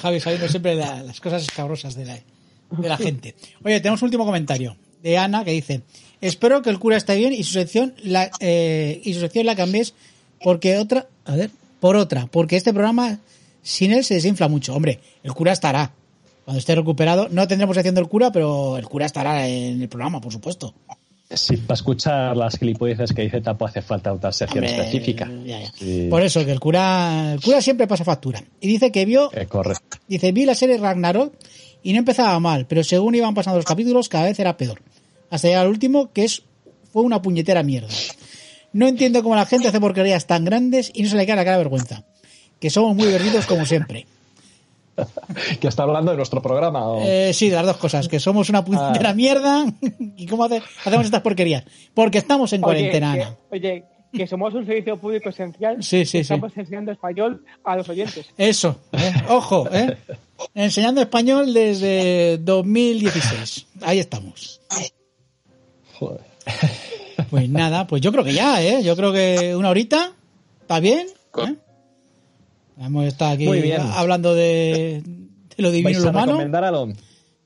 Javi, Javi siempre la- las cosas escabrosas de la, de la gente. Oye, tenemos un último comentario de Ana que dice: Espero que el cura esté bien y su sección la, eh, y su sección la cambies porque otra, a ver, por otra, porque este programa sin él se desinfla mucho. Hombre, el cura estará. Cuando esté recuperado, no tendremos sección del cura, pero el cura estará en el programa, por supuesto. Sí, para escuchar las gilipolleces que dice Tapo hace falta otra sección Hombre, específica. ya, ya. Sí. Por eso, que el cura, el cura siempre pasa factura. Y dice que vio Eh, correcto. Dice, vi la serie Ragnarok y no empezaba mal, pero según iban pasando los capítulos cada vez era peor. Hasta llegar al último, que es fue una puñetera mierda. No entiendo cómo la gente hace porquerías tan grandes y no se le cae la cara de vergüenza. Que somos muy divertidos como siempre. ¿Que está hablando de nuestro programa? o? Eh, sí, de las dos cosas, que somos una puñetera mierda y cómo hace- hacemos estas porquerías. Porque estamos en cuarentena, Oye, que, oye, que somos un servicio público esencial. Sí, sí. Estamos enseñando español a los oyentes. Eso, eh, ojo, eh. enseñando español desde 2016. Ahí estamos. Joder. Pues nada, pues yo creo que ya, ¿eh? Yo creo que una horita, ¿está bien? ¿Eh? Hemos estado aquí Muy bien. hablando de, de lo divino ¿Vais y lo humano. recomendar algo?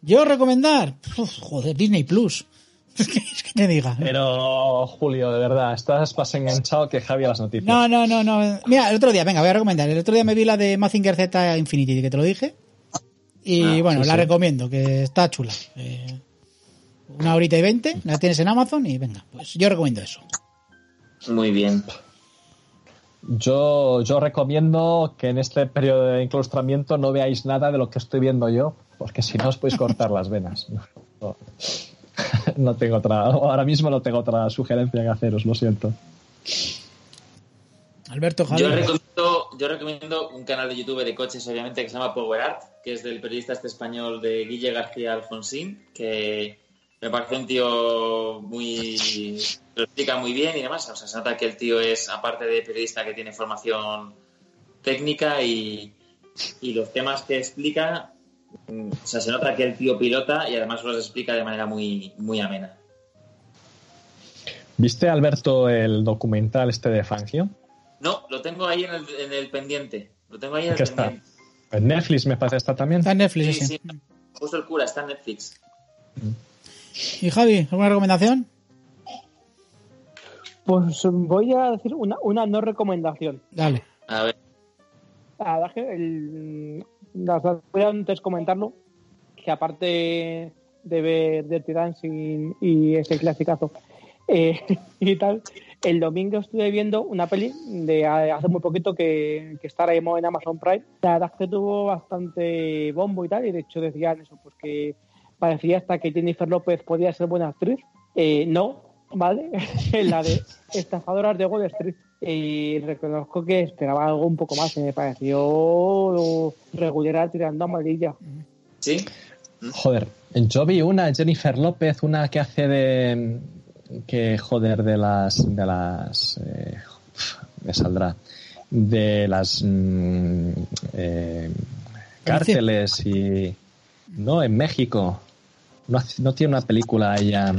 Yo recomendar, Uf, joder, Disney Plus. Es que, es que te diga. Pero, Julio, de verdad, estás más enganchado que Javi a las noticias. No, no, no, no. Mira, el otro día, venga, voy a recomendar. El otro día me vi la de Mazinger Z Infinity, que te lo dije. Y Ah, bueno, sí, la sí. recomiendo, que está chula. Eh, una horita y veinte, la tienes en Amazon y venga, pues yo recomiendo eso. Muy bien. Yo, yo recomiendo que en este periodo de enclaustramiento no veáis nada de lo que estoy viendo yo, porque si no os podéis cortar las venas. No, no tengo otra, ahora mismo no tengo otra sugerencia que haceros, lo siento. Alberto Yo Javier. recomiendo, yo recomiendo un canal de YouTube de coches, obviamente, que se llama Power Art, que es del periodista este español de Guille García Alfonsín, que me parece un tío muy... lo explica muy bien y demás. O sea, se nota que el tío es, aparte de periodista, que tiene formación técnica y, y los temas que explica, mm, o sea, se nota que el tío pilota y además los explica de manera muy, muy amena. ¿Viste, Alberto, el documental este de Fangio? No, lo tengo ahí en el, en el pendiente. Lo tengo ahí en el ¿Qué está? pendiente. En Netflix me parece está también. Está en Netflix, Sí. Justo el cura, está en Netflix. ¿Y Javi, alguna recomendación? Pues voy a decir una, una no recomendación. Dale. A ver. La el, las- voy a antes comentarlo, que aparte de ver Dirty Dancing y ese clasicazo eh, y tal, el domingo estuve viendo una peli de hace muy poquito que, que mismo en Amazon Prime. La verdad es que tuvo bastante bombo y tal, y de hecho decían eso, pues que parecía hasta que Jennifer López podía ser buena actriz. Eh, no, ¿vale? la de Estafadoras de Wall Street. Y reconozco que esperaba algo un poco más, y me pareció regular tirando amarilla. ¿Sí? Joder, yo vi una Jennifer López, una que hace de que joder de las de las eh, me saldrá de las mm, eh, cárteles y no en México no, no tiene una película ella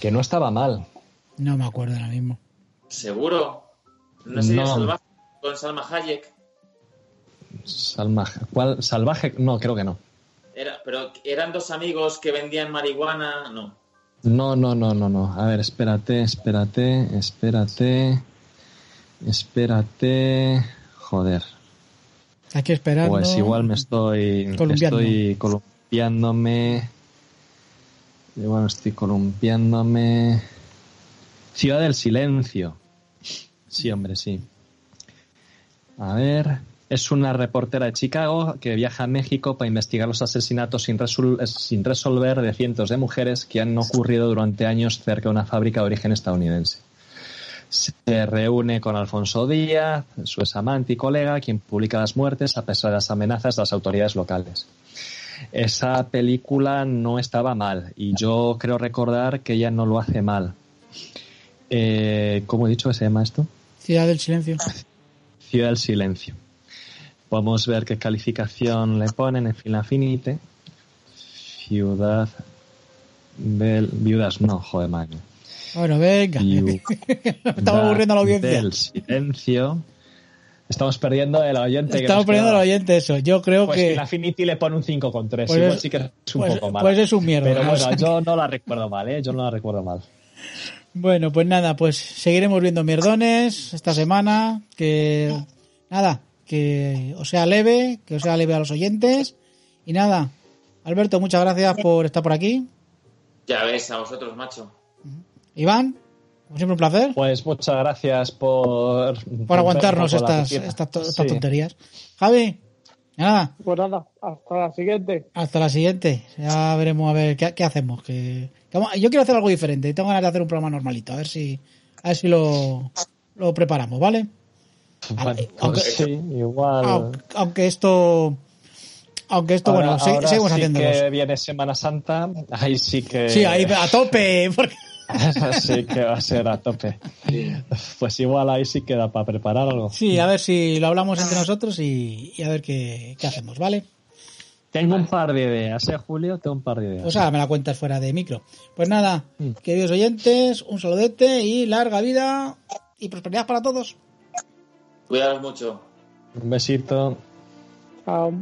que no estaba mal No me acuerdo ahora mismo. ¿Seguro? No sé, No. Salvaje con Salma Hayek. Salma ¿cuál? salvaje no creo que no Era, pero eran dos amigos que vendían marihuana. No. No, no, no, no, no. A ver, espérate, espérate, espérate. Espérate. Joder. Aquí esperando. Pues igual me estoy. Estoy columpiándome. Igual estoy columpiándome. Ciudad del Silencio. Sí, hombre, sí. A ver. Es una reportera de Chicago que viaja a México para investigar los asesinatos sin, resol- sin resolver de cientos de mujeres que han ocurrido durante años cerca de una fábrica de origen estadounidense. Se reúne con Alfonso Díaz, su examante y colega, quien publica las muertes a pesar de las amenazas de las autoridades locales. Esa película no estaba mal y yo creo recordar que ella no lo hace mal. Eh, ¿Cómo he dicho que se llama esto? Ciudad del Silencio. Ciudad del Silencio. Podemos ver qué calificación le ponen en Filafinite. Ciudad del... Viudas, no, joder, madre. Bueno, venga. Ciudad Estamos aburriendo a la audiencia. Del Silencio. Estamos perdiendo el oyente. Estamos perdiendo quedaba. oyente eso. Yo creo Pues que... Filafinity le pone un 5,3. Pues Igual es- sí que es un pues- poco mal. pues es un mierda, Pero bueno, yo no la recuerdo mal, ¿eh? Yo no la recuerdo mal. Bueno, pues nada, pues seguiremos viendo mierdones esta semana. Que nada, que os sea leve, que os sea leve a los oyentes. Y nada, Alberto, muchas gracias por estar por aquí. Ya ves, a vosotros, macho. Iván, como siempre un placer Pues muchas gracias por... por aguantarnos por estas, estas, Sí. tonterías. Javi, nada, Pues nada, hasta la siguiente. hasta la siguiente. Ya veremos a ver qué, qué hacemos. Que, yo quiero hacer algo diferente. Tengo ganas de hacer un programa normalito. A ver si, a ver si lo, lo preparamos, ¿vale? Bueno, Aunque- pues sí, igual... Aunque, aunque esto, aunque esto, Ahora- bueno, ahora seguimos sí haciéndolos. que viene Semana Santa, ahí sí que... Sí, ahí a tope. Porque... sí que va a ser a tope. Pues igual ahí sí queda para preparar algo. Sí, a ver si lo hablamos entre nosotros y, y a ver qué, qué hacemos, ¿vale? Tengo un par de ideas, ¿eh, Julio? Tengo un par de ideas. Pues ahora me la cuentas fuera de micro. Pues nada, Mm. queridos oyentes, un saludete y larga vida y prosperidad para todos. Cuidaros mucho. Un besito. Chao.